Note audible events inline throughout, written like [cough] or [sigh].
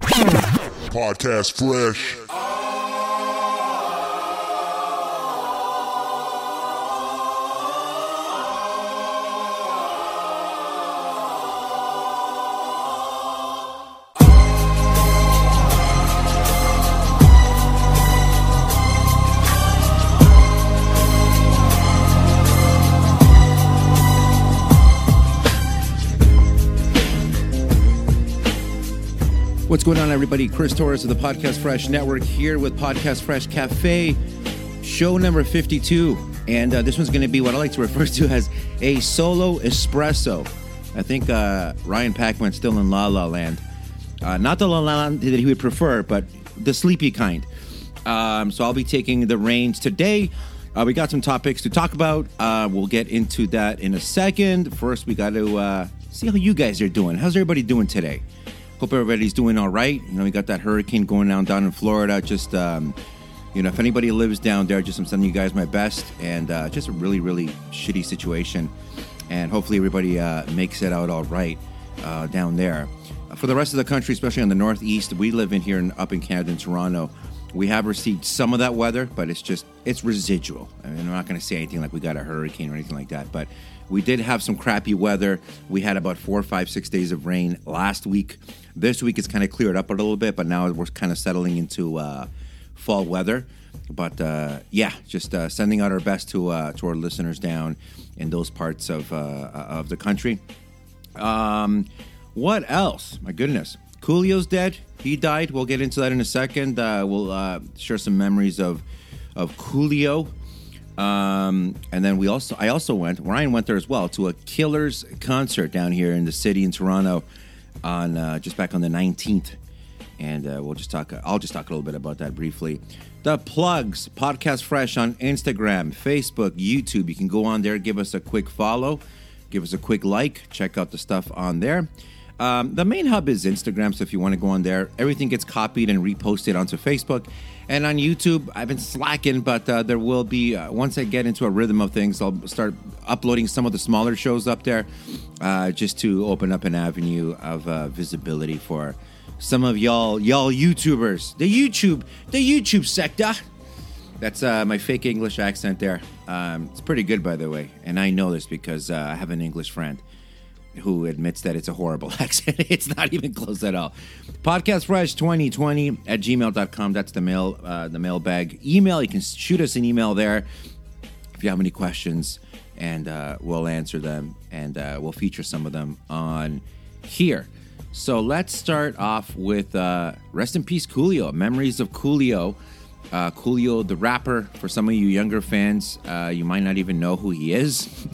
Podcast Fresh. What's going on, everybody? Chris Torres of the Podcast Fresh Network here with Podcast Fresh Cafe, show number 52. And uh, this one's going to be what I like to refer [laughs] to as a solo espresso. I think uh, Ryan Packman's still in La La Land. Uh, not the La La Land that he would prefer, but the sleepy kind. Um, so I'll be taking the reins today. Uh, we got some topics to talk about. Uh, we'll get into that in a second. First, we got to uh, see how you guys are doing. How's everybody doing today? Hope everybody's doing all right. You know, we got that hurricane going down down in Florida. Just, um, you know, if anybody lives down there, just I'm sending you guys my best. And uh, just a really, really shitty situation. And hopefully everybody uh, makes it out all right uh, down there. For the rest of the country, especially on the northeast, we live in here in, up in Canada in Toronto. We have received some of that weather, but it's just it's residual. I mean, I'm not going to say anything like we got a hurricane or anything like that, but we did have some crappy weather. We had about four, five, six days of rain last week. This week it's kind of cleared up a little bit, but now we're kind of settling into uh, fall weather. But uh, yeah, just uh, sending out our best to uh, to our listeners down in those parts of uh, of the country. Um, what else? My goodness, Coolio's dead. He died. We'll get into that in a second. Uh, we'll share some memories of of Coolio. Um, and then we also, I also went. Ryan went there as well to a Killers concert down here in the city in Toronto on uh, just back on the 19th. And uh, we'll just talk. I'll just talk a little bit about that briefly. The plugs, podcast fresh on Instagram, Facebook, YouTube. You can go on there, give us a quick follow, give us a quick like, check out the stuff on there. Um, the main hub is Instagram, so if you want to go on there, everything gets copied and reposted onto Facebook. And on YouTube, I've been slacking, but uh, there will be, uh, once I get into a rhythm of things, I'll start uploading some of the smaller shows up there uh, just to open up an avenue of uh, visibility for some of y'all, y'all YouTubers. The YouTube, the YouTube sector. That's uh, my fake English accent there. Um, it's pretty good, by the way. And I know this because uh, I have an English friend who admits that it's a horrible [laughs] accent. it's not even close at all. Podcast Fresh 2020 at gmail.com. That's the mail, uh, the mailbag email. You can shoot us an email there if you have any questions, and uh, we'll answer them and uh, we'll feature some of them on here. So let's start off with uh, Rest in Peace Coolio, Memories of Coolio. Uh, Coolio, the rapper, for some of you younger fans, uh, you might not even know who he is. [laughs]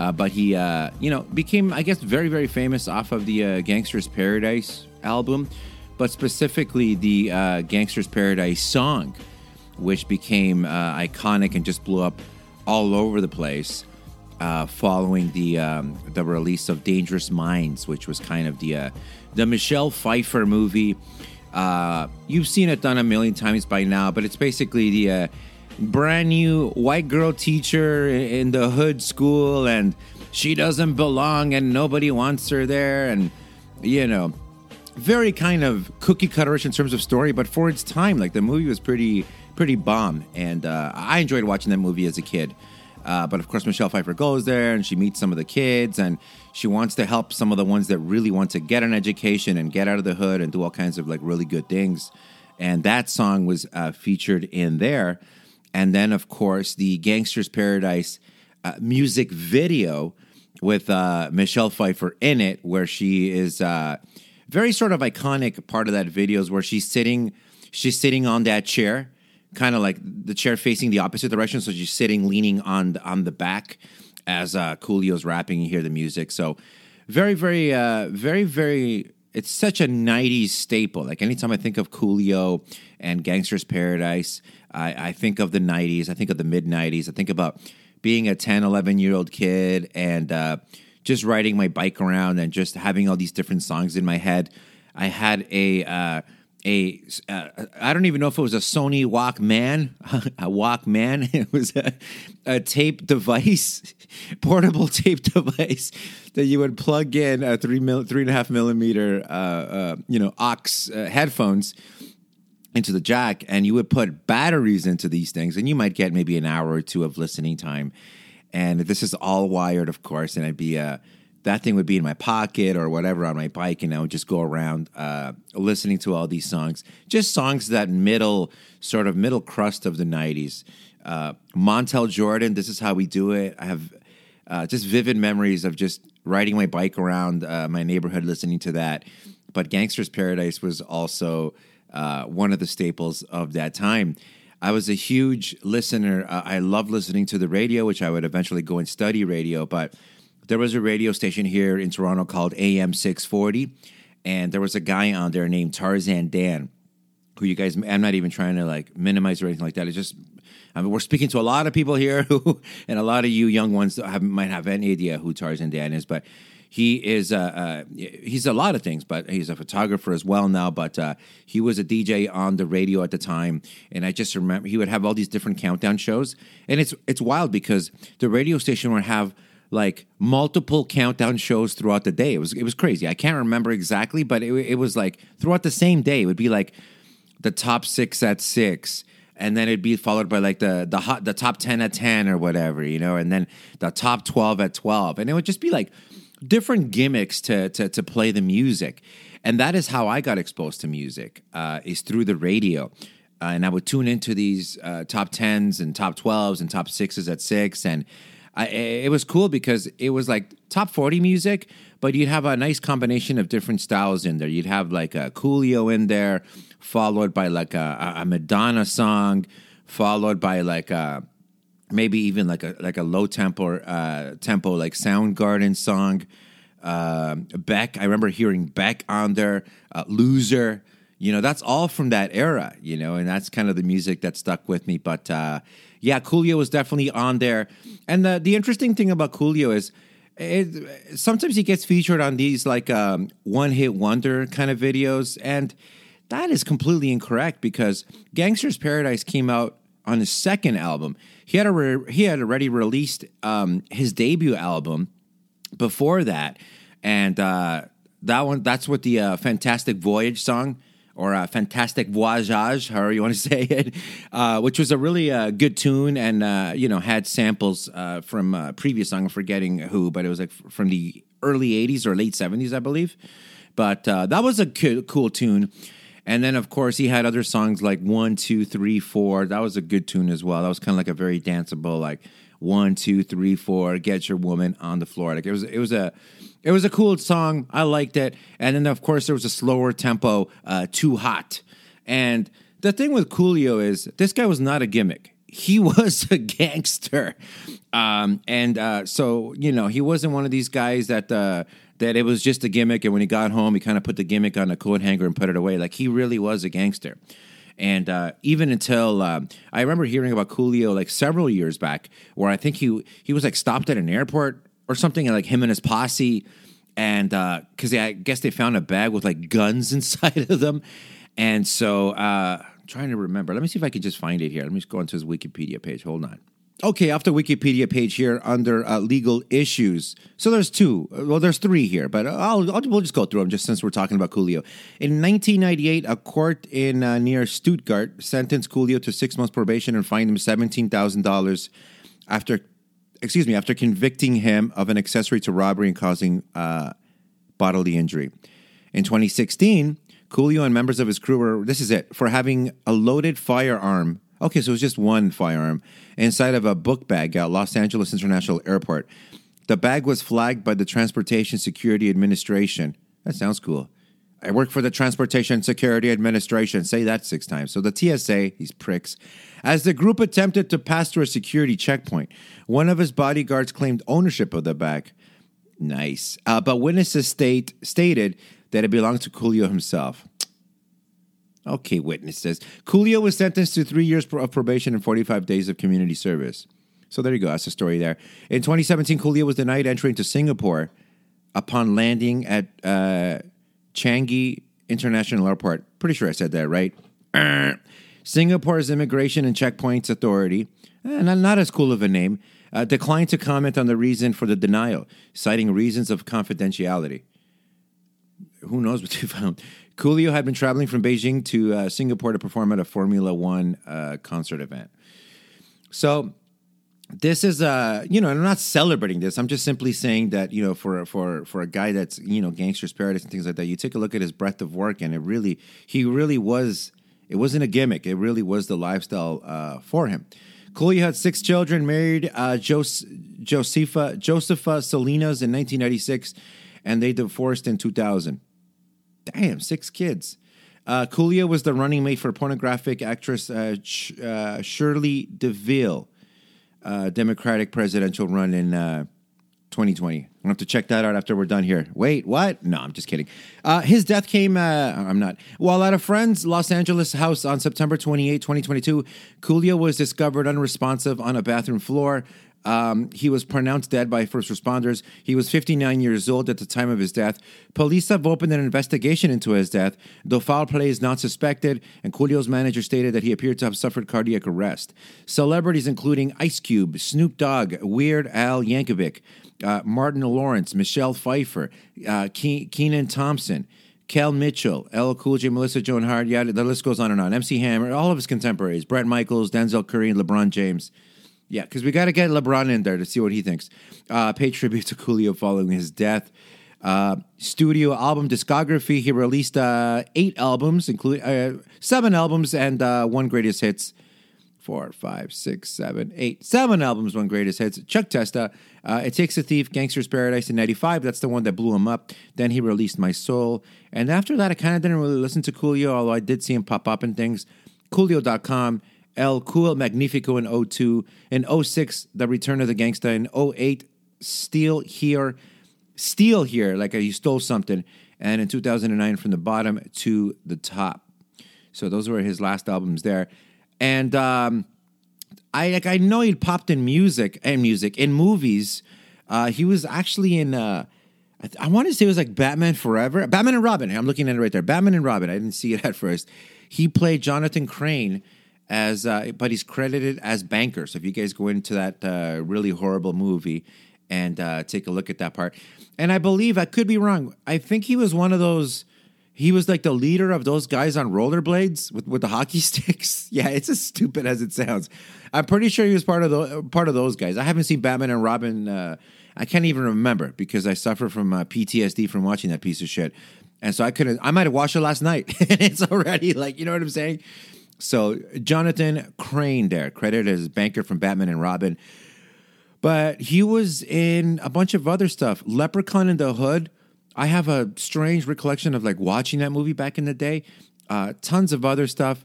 Uh, but he, uh, you know, became, I guess, very, very famous off of the uh, Gangster's Paradise album, but specifically the uh, Gangster's Paradise song, which became uh, iconic and just blew up all over the place. Uh, following the um, the release of Dangerous Minds, which was kind of the the Michelle Pfeiffer movie. you've seen it done a million times by now, but it's basically the brand new white girl teacher in the hood school and she doesn't belong and nobody wants her there and you know very kind of cookie cutterish in terms of story but for its time like the movie was pretty pretty bomb and uh, i enjoyed watching that movie as a kid. Uh, but of course michelle pfeiffer goes there and she meets some of the kids and she wants to help some of the ones that really want to get an education and get out of the hood and do all kinds of like really good things. And that song was uh, featured in there and then of course the Gangster's Paradise uh, music video with uh, Michelle Pfeiffer in it, where she is uh, very sort of iconic. Part of that video is where she's sitting, she's sitting on that chair, kind of like the chair facing the opposite direction, so she's sitting leaning on the, on the back as uh, Coolio's rapping. You hear the music, so very, very, uh, very, very. It's such a '90s staple. Like anytime I think of Coolio and Gangster's Paradise, I, I think of the 90s. I think of the mid 90s. I think about being a 10, 11 year old kid and uh, just riding my bike around and just having all these different songs in my head. I had a uh, a uh, I don't even know if it was a Sony Walkman, [laughs] a Walkman. [laughs] It was a, a tape device, [laughs] portable tape device that you would plug in a three mil, three and a half millimeter, uh, uh, you know, aux uh, headphones into the jack, and you would put batteries into these things, and you might get maybe an hour or two of listening time. And this is all wired, of course, and I'd be uh, that thing would be in my pocket or whatever on my bike, and I would just go around uh, listening to all these songs. Just songs that middle, sort of middle crust of the 90s. Uh, Montel Jordan, This Is How We Do It. I have uh, just vivid memories of just riding my bike around uh, my neighborhood listening to that. But Gangster's Paradise was also uh, one of the staples of that time. I was a huge listener. Uh, I loved listening to the radio, which I would eventually go and study radio, but there was a radio station here in Toronto called AM 640, and there was a guy on there named Tarzan Dan, who you guys, I'm not even trying to like minimize or anything like that. It's just, I mean, we're speaking to a lot of people here [laughs] who, and a lot of you young ones have, might have any idea who Tarzan Dan is, but he is uh, uh, he's a lot of things, but he's a photographer as well now. But uh, he was a DJ on the radio at the time, and I just remember he would have all these different countdown shows, and it's it's wild because the radio station would have like multiple countdown shows throughout the day. It was it was crazy. I can't remember exactly, but it, it was like throughout the same day. It would be like the top six at six, and then it'd be followed by like the the hot the top ten at ten or whatever, you know, and then the top twelve at twelve, and it would just be like different gimmicks to to to play the music, and that is how I got exposed to music uh, is through the radio. Uh, and I would tune into these uh, top tens and top twelves and top sixes at six, and I, it was cool because it was like top 40 music, but you'd have a nice combination of different styles in there. You'd have like a Coolio in there, followed by like a, a Madonna song, followed by like a maybe even like a like a low tempo uh, tempo like Soundgarden song. Uh, Beck, I remember hearing Beck on there. Uh, Loser, you know, that's all from that era. You know, and that's kind of the music that stuck with me. But uh, yeah, Coolio was definitely on there. And the the interesting thing about Coolio is. It, sometimes he gets featured on these like um, one hit wonder kind of videos, and that is completely incorrect because Gangster's Paradise came out on his second album. He had re- he had already released um, his debut album before that, and uh, that one that's what the uh, Fantastic Voyage song or a fantastic voyage, however you want to [laughs] say it, uh, which was a really uh, good tune and uh, you know had samples uh, from a previous song. I'm forgetting who, but it was like from the early '80s or late '70s, I believe. But uh, that was a cool tune. And then, of course, he had other songs like One, Two, Three, Four. That was a good tune as well. That was kind of like a very danceable, like one, two, three, four, get your woman on the floor. Like it was, it was a, it was a cool song. I liked it. And then, of course, there was a slower tempo, uh, Too Hot. And the thing with Coolio is this guy was not a gimmick. He [laughs] was a gangster. Um, and uh, so, you know, he wasn't one of these guys that, uh, that it was just a gimmick. And when he got home, he kind of put the gimmick on a coat hanger and put it away. Like he really was a gangster. And uh, even until uh, I remember hearing about Coolio like several years back, where I think he he was like stopped at an airport or something, and like him and his posse, and because uh, I guess they found a bag with like guns [laughs] inside of them, and so uh, trying to remember. Let me see if I can just find it here. Let me just go onto his Wikipedia page. Hold on. Okay, off the Wikipedia page here under uh, legal issues. So there's two. Well, there's three here, but I'll, I'll, we'll just go through them just since we're talking about Coolio. In 1998, a court in uh, near Stuttgart sentenced Coolio to six months probation and fined him $17,000 after, excuse me, after convicting him of an accessory to robbery and causing uh, bodily injury. In 2016, Coolio and members of his crew were, this is it, for having a loaded firearm Okay, so it was just one firearm inside of a book bag at Los Angeles International Airport. The bag was flagged by the Transportation Security Administration. That sounds cool. I work for the Transportation Security Administration. Say that six times. So the TSA, these pricks, as the group attempted to pass through a security checkpoint, one of his bodyguards claimed ownership of the bag. Nice. Uh, but witnesses state, stated that it belonged to Coolio himself. Okay, witnesses. Coolio was sentenced to three years of probation and 45 days of community service. So there you go. That's the story there. In 2017, Coolio was denied entry into Singapore upon landing at uh, Changi International Airport. Pretty sure I said that right. [clears throat] Singapore's Immigration and Checkpoints Authority, eh, not, not as cool of a name, uh, declined to comment on the reason for the denial, citing reasons of confidentiality. Who knows what they found? Coolio had been traveling from Beijing to uh, Singapore to perform at a Formula One uh, concert event. So this is uh you know i'm not celebrating this. I'm just simply saying that you know for for for a guy that's you know gangster's paradise and things like that you take a look at his breadth of work and it really he really was it wasn't a gimmick. It really was the lifestyle uh, for him. Coolio had six children married uh, Jos- josepha josefa salinas in 1996 and they divorced in 2000 damn six kids uh, Coolio was the running mate for pornographic actress uh, uh, Shirley DeVille uh, Democratic presidential run in uh, 2020. I'll have to check that out after we're done here. Wait, what? No, I'm just kidding. Uh, his death came, uh, I'm not. While at a friend's Los Angeles house on September 28, 2022, Coolio was discovered unresponsive on a bathroom floor. Um, he was pronounced dead by first responders. He was 59 years old at the time of his death. Police have opened an investigation into his death, though foul play is not suspected, and Coolio's manager stated that he appeared to have suffered cardiac arrest. Celebrities including Ice Cube, Snoop Dogg, Weird Al Yankovic, uh, Martin Lawrence, Michelle Pfeiffer, uh, Ke- Kenan Thompson, Kel Mitchell, LL Cool J, Melissa Joan Hart, yeah, the list goes on and on. MC Hammer, all of his contemporaries, Bret Michaels, Denzel Curry, and LeBron James. Yeah, because we got to get LeBron in there to see what he thinks. Uh, pay tribute to Coolio following his death. Uh, studio album discography. He released uh, eight albums, including uh, seven albums and uh, one greatest hits. Four, five, six, seven, eight, seven albums, one greatest hits. Chuck Testa, uh, It Takes a Thief, Gangster's Paradise in 95. That's the one that blew him up. Then he released My Soul. And after that, I kind of didn't really listen to Coolio, although I did see him pop up in things. Coolio.com. El Cool Magnifico in 02. In 06, The Return of the Gangsta. In 08, Steal Hear. Steal Here, like you stole something. And in 2009, From the Bottom to the Top. So those were his last albums there. And um, I like I know he popped in music and music in movies. Uh, he was actually in. Uh, I, th- I want to say it was like Batman Forever, Batman and Robin. I'm looking at it right there. Batman and Robin. I didn't see it [laughs] at first. He played Jonathan Crane as, uh, but he's credited as banker. So if you guys go into that uh, really horrible movie and uh, take a look at that part, and I believe I could be wrong. I think he was one of those. He was like the leader of those guys on rollerblades with, with the hockey [laughs] sticks. Yeah, it's as stupid as it sounds. I'm pretty sure he was part of the part of those guys. I haven't seen Batman and Robin. Uh, I can't even remember because I suffer from uh, PTSD from watching that piece of shit, and so I couldn't. I might have watched it last night, [laughs] and it's already like you know what I'm saying. So Jonathan Crane there, credited as banker from Batman and Robin, but he was in a bunch of other stuff. Leprechaun in the Hood. I have a strange recollection of like watching that movie back in the day. Uh, tons of other stuff.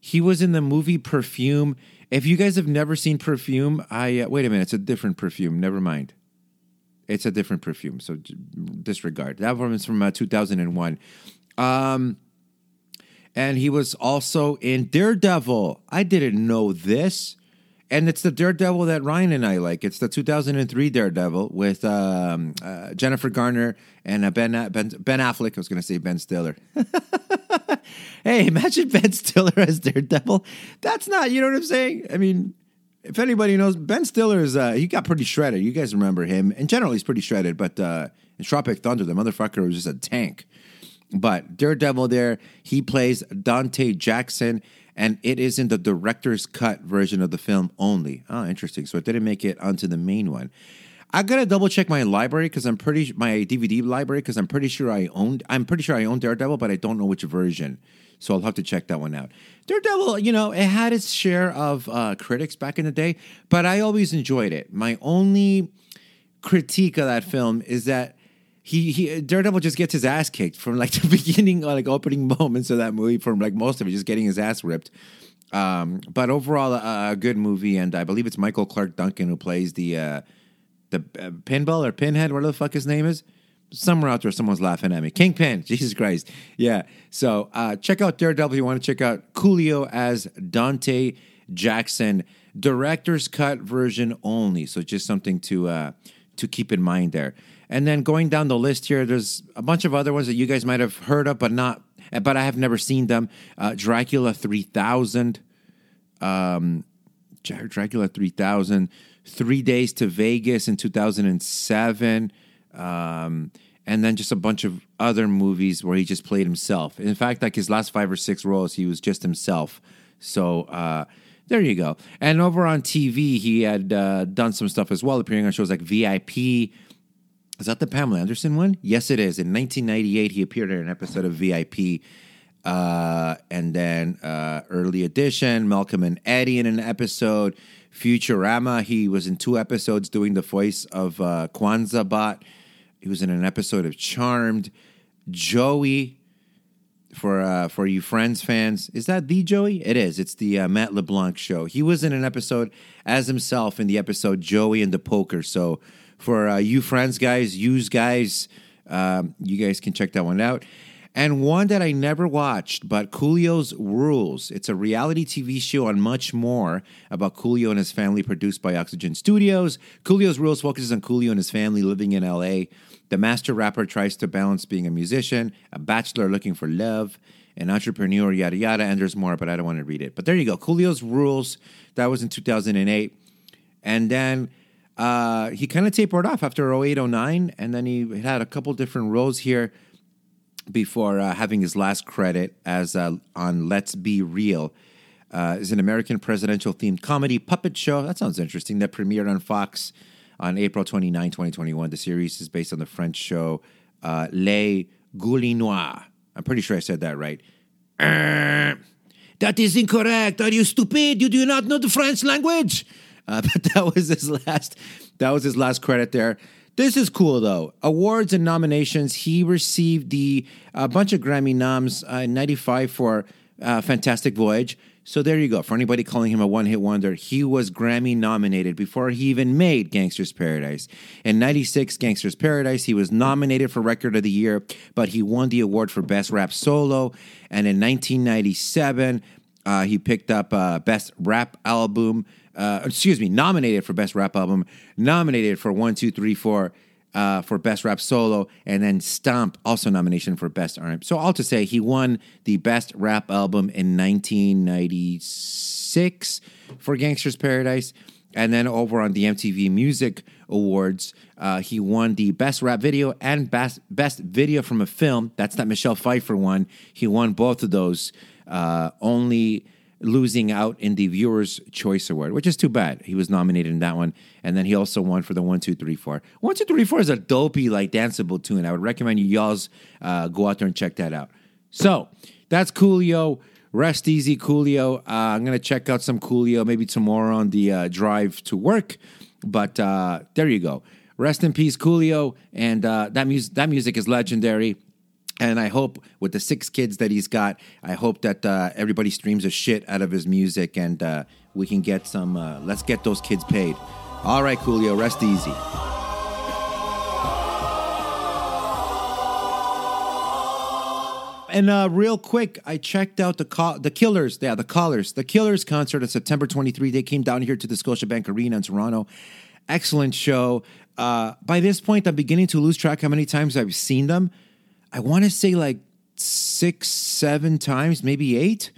He was in the movie Perfume. If you guys have never seen Perfume, I uh, wait a minute. It's a different perfume. Never mind. It's a different perfume. So disregard that one is from uh, 2001. Um, and he was also in Daredevil. I didn't know this. And it's the Daredevil that Ryan and I like. It's the 2003 Daredevil with um, uh, Jennifer Garner and uh, ben, ben, ben Affleck. I was going to say Ben Stiller. [laughs] hey, imagine Ben Stiller as Daredevil. That's not, you know what I'm saying? I mean, if anybody knows, Ben Stiller is, uh, he got pretty shredded. You guys remember him. In general, he's pretty shredded, but uh, in Tropic Thunder, the motherfucker was just a tank. But Daredevil there, he plays Dante Jackson, and it is in the director's cut version of the film only. Oh, interesting. So it didn't make it onto the main one. I gotta double check my library because I'm pretty my DVD library because I'm pretty sure I owned I'm pretty sure I own Daredevil, but I don't know which version. So I'll have to check that one out. Daredevil, you know, it had its share of uh, critics back in the day, but I always enjoyed it. My only critique of that film is that he he Daredevil just gets his ass kicked from like [laughs] the beginning, like opening moments of that movie, from like most of it, just getting his ass ripped. Um, but overall, uh, a good movie, and I believe it's Michael Clarke Duncan who plays the uh, the uh, pinball or pinhead, whatever the fuck his name is. Somewhere out there, someone's laughing at me. Kingpin, [laughs] Jesus Christ, yeah. So uh, check out Daredevil. You want to check out Coolio as Dante Jackson, director's cut version only. So just something to uh, to keep in mind there. And then going down the list here, there's a bunch of other ones that you guys might have heard of, but not but I have never seen them. Uh, Dracula 3000, um, Dracula 3000, Three Days to Vegas in 2007, um, and then just a bunch of other movies where he just played himself. In fact, like his last five or six roles, he was just himself. So uh, there you go. And over on TV, he had uh, done some stuff as well, appearing on shows like VIP. Is that the Pamela Anderson one? Yes, it is. In 1998, he appeared in an episode of VIP. Uh, and then uh, Early Edition, Malcolm and Eddie in an episode. Futurama, he was in two episodes doing the voice of uh, Kwanzaa Bot. He was in an episode of Charmed. Joey, for uh, for you Friends fans, is that the Joey? It is. It's the uh, Matt LeBlanc show. He was in an episode as himself in the episode Joey and the Poker. So for uh, you Friends guys, use guys, um, you guys can check that one out. And one that I never watched, but Coolio's Rules. It's a reality TV show on much more about Coolio and his family, produced by Oxygen Studios. Coolio's Rules focuses on Coolio and his family living in LA. The master rapper tries to balance being a musician, a bachelor looking for love, an entrepreneur, yada yada. And there's more, but I don't want to read it. But there you go. Coolio's Rules. That was in 2008. And then uh, he kind of tapered off after 08, 09. And then he had a couple different roles here before uh, having his last credit as uh, on Let's Be Real. Uh, is an American presidential themed comedy puppet show. That sounds interesting. That premiered on Fox on April 29, 2021. The series is based on the French show uh, Les Goulinois. I'm pretty sure I said that right. [clears throat] That is incorrect. Are you stupid? You do not know the French language. Uh, [laughs] but that was his last. That was his last credit there. This is cool though. Awards and nominations. He received the a bunch of Grammy noms uh, in '95 for uh, Fantastic Voyage. So there you go. For anybody calling him a one-hit wonder, he was Grammy nominated before he even made Gangster's Paradise. In '96, Gangster's Paradise, he was nominated for Record of the Year, but he won the award for Best Rap Solo. And in 1997, uh, he picked up uh, Best Rap Album uh, excuse me, nominated for Best Rap Album, nominated for One, Two, Three, Four uh, for Best Rap Solo, and then Stomp, also nomination for Best R&B. So all to say, he won the Best Rap Album in 1996 for Gangster's Paradise. And then over on the MTV Music Awards, uh, he won the Best Rap Video and Best Best Video from a Film. That's that Michelle Pfeiffer one. He won both of those. Uh, only losing out in the Viewers' Choice Award, which is too bad. He was nominated in that one, and then he also won for the One Two Three Four. One Two Three Four is a dopey, like danceable tune. I would recommend you y'all's uh, go out there and check that out. So that's Coolio. Rest easy, Coolio. Uh, I'm gonna check out some Coolio maybe tomorrow on the uh, drive to work. But uh, there you go. Rest in peace, Coolio. And uh, that music that music is legendary. And I hope with the six kids that he's got, I hope that uh, everybody streams a shit out of his music and uh, we can get some, uh, let's get those kids paid. All right, Coolio, rest easy. And uh, real quick, I checked out the call, the Killers. Yeah, the Callers. The Killers concert on September 23. They came down here to the Scotiabank Arena in Toronto. Excellent show. Uh, by this point, I'm beginning to lose track how many times I've seen them. I want to say like six, seven times, maybe eight.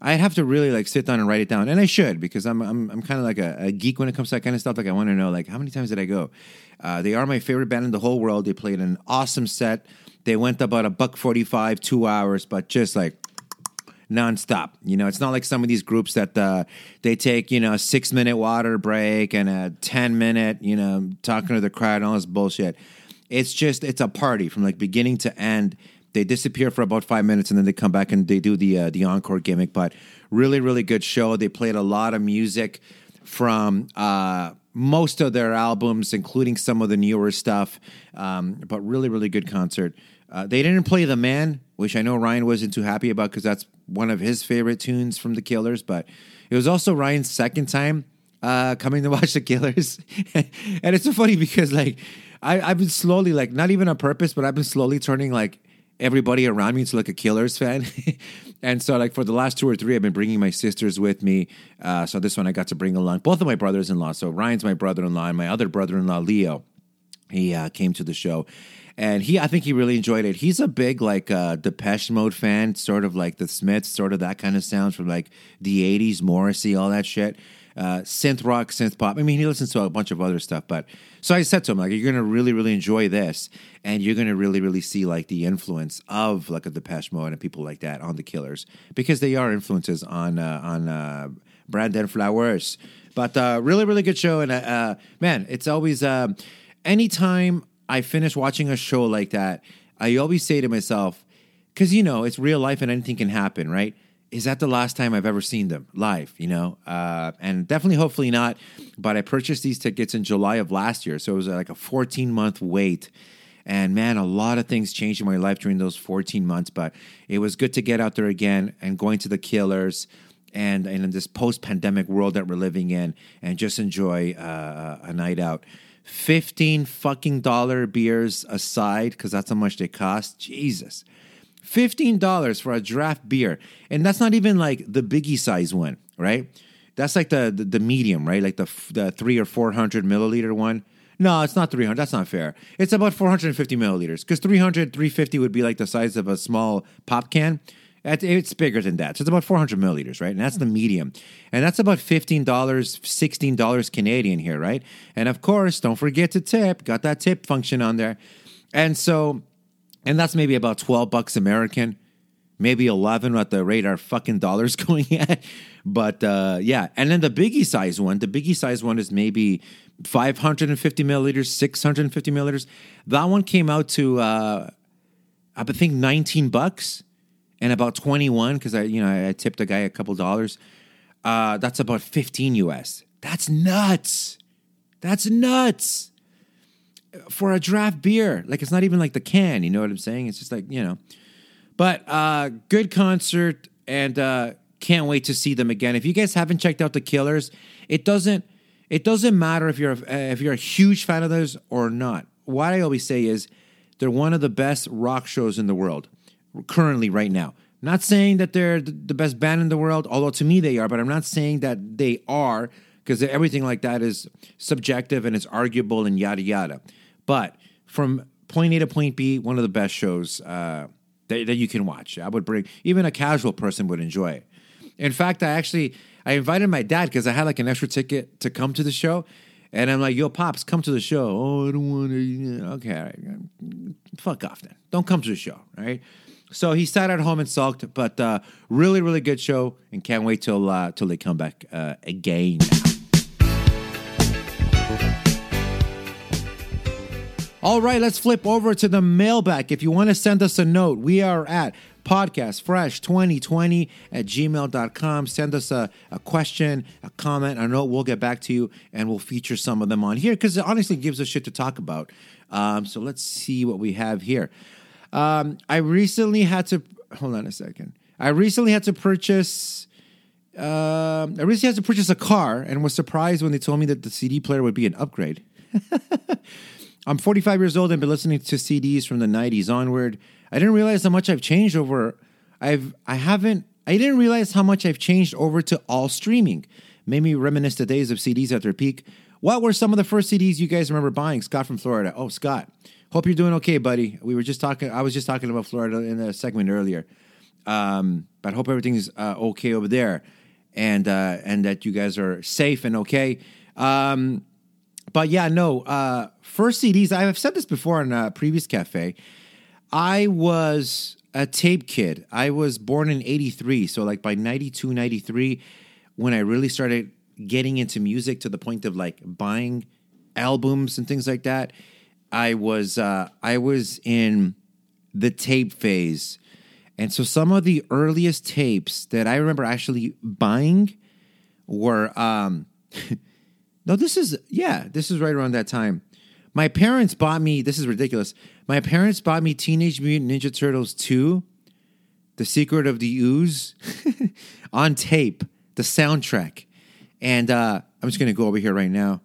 I'd have to really like sit down and write it down, and I should because I'm I'm, I'm kind of like a, a, geek when it comes to that kind of stuff. Like I want to know like how many times did I go? Uh, they are my favorite band in the whole world. They played an awesome set. They went about a buck forty five, two hours, but just like nonstop. You know, it's not like some of these groups that uh, they take you know a six minute water break and a ten minute you know talking to the crowd and all this bullshit it's just it's a party from like beginning to end. They disappear for about five minutes and then they come back and they do the uh, the encore gimmick. But really, really good show. They played a lot of music from uh, most of their albums, including some of the newer stuff. Um, but really, really good concert. Uh, they didn't play The Man, which I know Ryan wasn't too happy about because that's one of his favorite tunes from The Killers. But it was also Ryan's second time uh, coming to [laughs] watch The Killers, and it's so funny because like I, I've been slowly, like, not even on purpose, but I've been slowly turning like everybody around me into like a Killers fan. [laughs] and so, like, for the last two or three, I've been bringing my sisters with me. Uh, so this one I got to bring along both of my brothers in law. So Ryan's my brother in law, and my other brother in law, Leo, he uh, came to the show. and he I think he really enjoyed it. He's a big like uh, Depeche Mode fan, sort of like the Smiths, sort of that kind of sounds from like the '80s, Morrissey, all that shit. Uh, synth rock, synth pop. I mean, he listens to a bunch of other stuff, but so I said to him like, you're gonna really, really enjoy this, and you're gonna really, really see like the influence of like a Depeche Mode and people like that on the Killers because they are influences on uh, on uh, Brandon Flowers. But uh, really, really good show, and uh, uh, man, it's always uh, anytime I finish watching a show like that, I always say to myself, because you know it's real life and anything can happen, right? Is that the last time I've ever seen them live? You know, uh, and definitely, hopefully not. But I purchased these tickets in July of last year, so it was like a 14 month wait. And man, a lot of things changed in my life during those 14 months. But it was good to get out there again and going to the Killers and, and in this post pandemic world that we're living in and just enjoy uh, a night out. 15 fucking dollar beers aside, because that's how much they cost. Jesus. $15 for a draft beer. And that's not even like the biggie size one, right? That's like the, the, the medium, right? Like the, the three or 400 milliliter one. No, it's not 300. That's not fair. It's about 450 milliliters because 300, 350 would be like the size of a small pop can. It's bigger than that. So it's about 400 milliliters, right? And that's the medium. And that's about $15, $16 Canadian here, right? And of course, don't forget to tip. Got that tip function on there. And so, and that's maybe about 12 bucks American, maybe 11 at the rate our fucking dollars [laughs] going at. But uh, yeah. And then the biggie size one, the biggie size one is maybe 550 milliliters, 650 milliliters. That one came out to, uh, I think, 19 bucks and about 21 because I, you know, I tipped a guy a couple dollars. Uh, that's about 15 US. That's nuts. That's nuts for a draft beer. Like it's not even like the can. You know what I'm saying? It's just like you know. But uh, good concert and uh, can't wait to see them again. If you guys haven't checked out the Killers, it doesn't it doesn't matter if you're a, if you're a huge fan of theirs or not. What I always say is they're one of the best rock shows in the world currently right now. Not saying that they're the best band in the world, although to me they are, but I'm not saying that they are because everything like that is subjective and it's arguable and yada yada. But from point A to point B, one of the best shows uh, that, that you can watch. I would bring even a casual person would enjoy it. In fact, I actually I invited my dad because I had like an extra ticket to come to the show. And I'm like, yo, pops, come to the show. Oh, I don't want to. Okay, fuck off then. Don't come to the show, right? So he sat at home and sulked, but uh, really, really good show, and can't wait till uh, till they come back uh, again. All right, let's flip over to the mailbag. If you want to send us a note, we are at podcastfresh2020 at gmail.com. Send us a, a question, a comment, a note. We'll get back to you and we'll feature some of them on here because it honestly gives us shit to talk about. Um, so let's see what we have here. Um, I recently had to hold on a second. I recently had to purchase. Uh, I recently had to purchase a car and was surprised when they told me that the CD player would be an upgrade. [laughs] I'm 45 years old and been listening to CDs from the 90s onward. I didn't realize how much I've changed over. I've I haven't. I didn't realize how much I've changed over to all streaming. Made me reminisce the days of CDs at their peak. What were some of the first CDs you guys remember buying? Scott from Florida. Oh, Scott. Hope you're doing okay, buddy. We were just talking. I was just talking about Florida in a segment earlier, um, but hope everything's uh, okay over there, and uh, and that you guys are safe and okay. Um, but yeah, no. Uh, first CDs. I've said this before in a previous cafe. I was a tape kid. I was born in 83. So, like by 92, 93, when I really started getting into music to the point of like buying albums and things like that, I was uh, I was in the tape phase, and so some of the earliest tapes that I remember actually buying were um, [laughs] no, this is yeah, this is right around that time. My parents bought me. This is ridiculous. My parents bought me Teenage Mutant Ninja Turtles two, The Secret of the Ooze, [laughs] on tape, the soundtrack, and uh, I'm just gonna go over here right now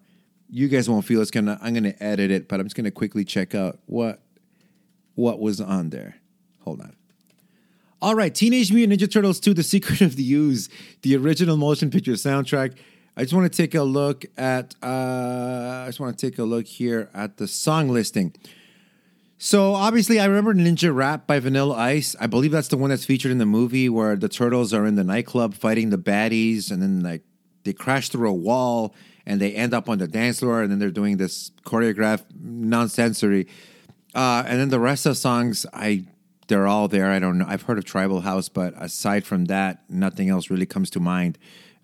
you guys won't feel it's gonna. I'm gonna edit it, but I'm just gonna quickly check out what what was on there. Hold on. All right, Teenage Mutant Ninja Turtles 2: The Secret of the Ooze, the original motion picture soundtrack. I just want to take a look at. Uh, I just want to take a look here at the song listing. So obviously, I remember Ninja Rap by Vanilla Ice. I believe that's the one that's featured in the movie where the turtles are in the nightclub fighting the baddies, and then like they crash through a wall and they end up on the dance floor, and then they're doing this choreographed nonsensory. Uh, and then the rest of the songs, I they're all there. I don't know. I've heard of Tribal House, but aside from that, nothing else really comes to mind.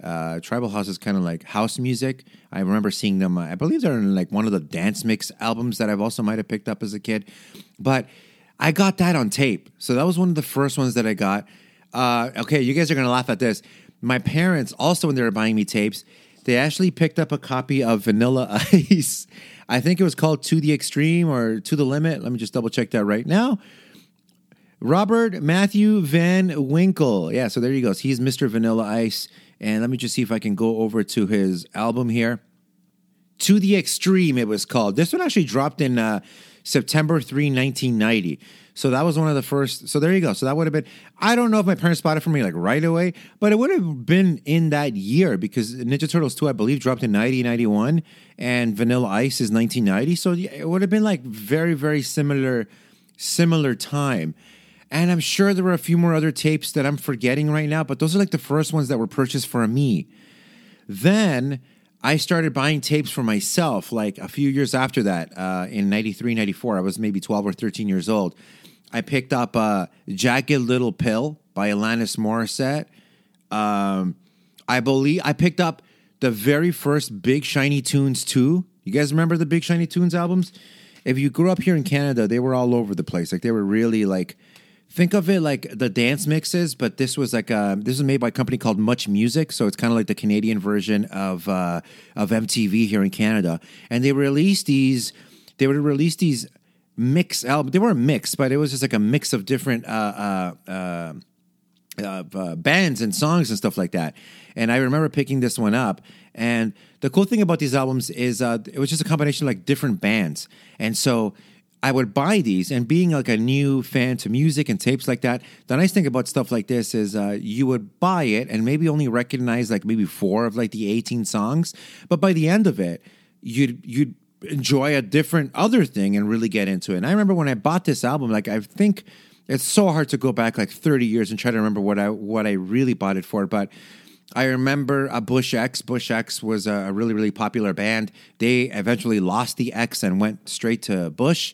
Uh, Tribal House is kind of like house music. I remember seeing them. I believe they're in like one of the dance mix albums that I've also might have picked up as a kid. But I got that on tape, so that was one of the first ones that I got. Uh, okay, you guys are gonna laugh at this. My parents also, when they were buying me tapes, they actually picked up a copy of Vanilla [laughs] Ice. I think it was called To the Extreme or To the Limit. Let me just double check that right now. Robert Matthew Van Winkle. Yeah, so there he goes. He's Mr. Vanilla Ice. And let me just see if I can go over to his album here. To the Extreme, it was called. This one actually dropped in uh, September 3, 1990. So that was one of the first. So there you go. So that would have been. I don't know if my parents bought it for me like right away, but it would have been in that year because Ninja Turtles 2, I believe, dropped in 90, 91, and Vanilla Ice is 1990. So it would have been like very, very similar, similar time. And I'm sure there were a few more other tapes that I'm forgetting right now, but those are like the first ones that were purchased for me. Then I started buying tapes for myself like a few years after that uh, in 93, 94. I was maybe 12 or 13 years old. I picked up uh, Jagged Little Pill by Alanis Morissette. Um, I believe I picked up the very first Big Shiny Tunes 2. You guys remember the Big Shiny Tunes albums? If you grew up here in Canada, they were all over the place. Like they were really like think of it like the dance mixes, but this was like a, this was made by a company called Much Music, so it's kind of like the Canadian version of uh, of MTV here in Canada. And they released these, they would release these mix albums. They weren't mixed, but it was just like a mix of different uh, uh, uh, uh, bands and songs and stuff like that. And I remember picking this one up. And the cool thing about these albums is uh, it was just a combination of like different bands. And so I would buy these, and being like a new fan to music and tapes like that, the nice thing about stuff like this is uh, you would buy it and maybe only recognize like maybe four of like the eighteen songs, but by the end of it, you'd you'd enjoy a different other thing and really get into it. And I remember when I bought this album, like I think it's so hard to go back like thirty years and try to remember what I what I really bought it for, but. I remember a Bush X. Bush X was a really, really popular band. They eventually lost the X and went straight to Bush.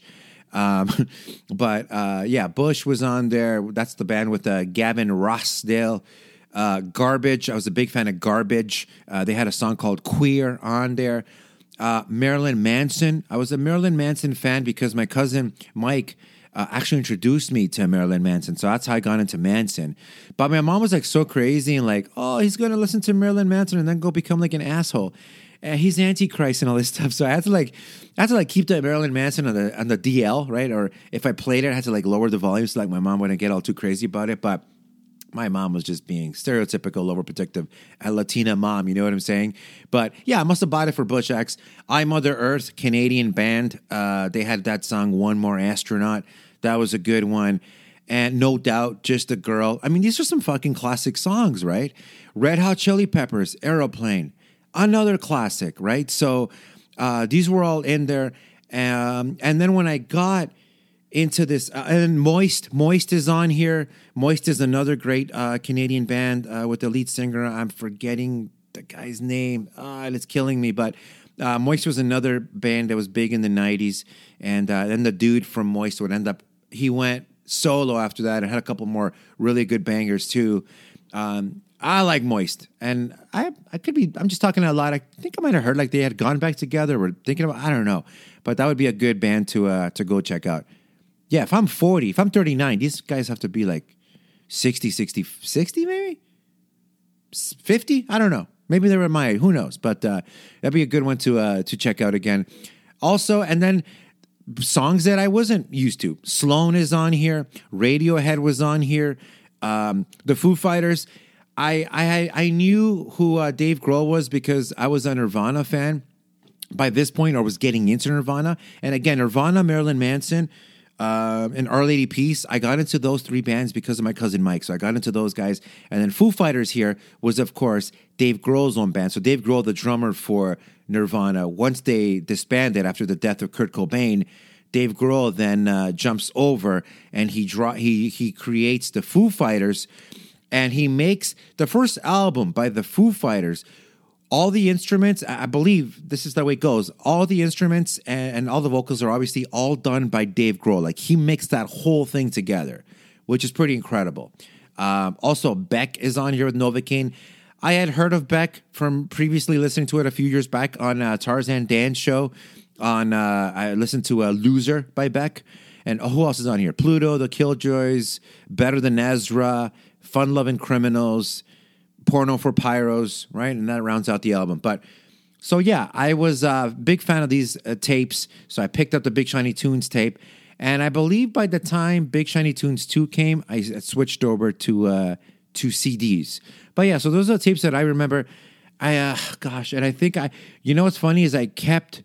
Um, [laughs] but uh, yeah, Bush was on there. That's the band with uh, Gavin Rossdale. Uh, Garbage. I was a big fan of Garbage. Uh, they had a song called Queer on there. Uh, Marilyn Manson. I was a Marilyn Manson fan because my cousin Mike uh, actually introduced me to Marilyn Manson. So that's how I got into Manson. But my mom was like so crazy and like, oh, he's going to listen to Marilyn Manson and then go become like an asshole. And he's Antichrist and all this [laughs] stuff. So I had to like, I had to like keep the Marilyn Manson on the on the DL, right? Or if I played it, I had to like lower the volume so like my mom wouldn't get all too crazy about it. But my mom was just being stereotypical, overprotective, a Latina mom. You know what I'm saying? But yeah, I must have bought it for Bush X. I Mother Earth, Canadian band. Uh, they had that song, One More Astronaut. That was a good one. And no doubt, just a girl. I mean, these are some fucking classic songs, right? Red Hot Chili Peppers, Aeroplane, another classic, right? So uh, these were all in there. Um, and then when I got into this, uh, and Moist, Moist is on here. Moist is another great uh, Canadian band uh, with the lead singer. I'm forgetting the guy's name, uh, and it's killing me. But uh, Moist was another band that was big in the '90s, and then the dude from Moist would end up. He went solo after that and had a couple more really good bangers too. Um, I like Moist, and I I could be I'm just talking a lot. I think I might have heard like they had gone back together. Or thinking about I don't know, but that would be a good band to uh, to go check out. Yeah, if I'm 40, if I'm 39, these guys have to be like 60, 60, 60 maybe 50. I don't know. Maybe they were my who knows, but uh, that'd be a good one to uh, to check out again. Also, and then songs that I wasn't used to. Sloan is on here. Radiohead was on here. Um, the Foo Fighters. I I I knew who uh, Dave Grohl was because I was a Nirvana fan by this point, or was getting into Nirvana. And again, Nirvana, Marilyn Manson, uh, and Our Lady Peace. I got into those three bands because of my cousin Mike. So I got into those guys. And then Foo Fighters here was, of course, Dave Grohl's own band. So Dave Grohl, the drummer for Nirvana, once they disbanded after the death of Kurt Cobain, Dave Grohl then uh, jumps over and he draw he he creates the Foo Fighters, and he makes the first album by the Foo Fighters. All the instruments, I believe this is the way it goes. All the instruments and, and all the vocals are obviously all done by Dave Grohl. Like he mixed that whole thing together, which is pretty incredible. Um, also, Beck is on here with Novocaine. I had heard of Beck from previously listening to it a few years back on uh, Tarzan Dan's show. On uh, I listened to uh, "Loser" by Beck, and oh, who else is on here? Pluto, The Killjoys, Better Than Ezra, Fun Loving Criminals, Porno for Pyros, right? And that rounds out the album. But so yeah, I was a big fan of these uh, tapes, so I picked up the Big Shiny Tunes tape, and I believe by the time Big Shiny Tunes two came, I switched over to uh, to CDs. But yeah, so those are the tapes that I remember. I uh, gosh, and I think I, you know, what's funny is I kept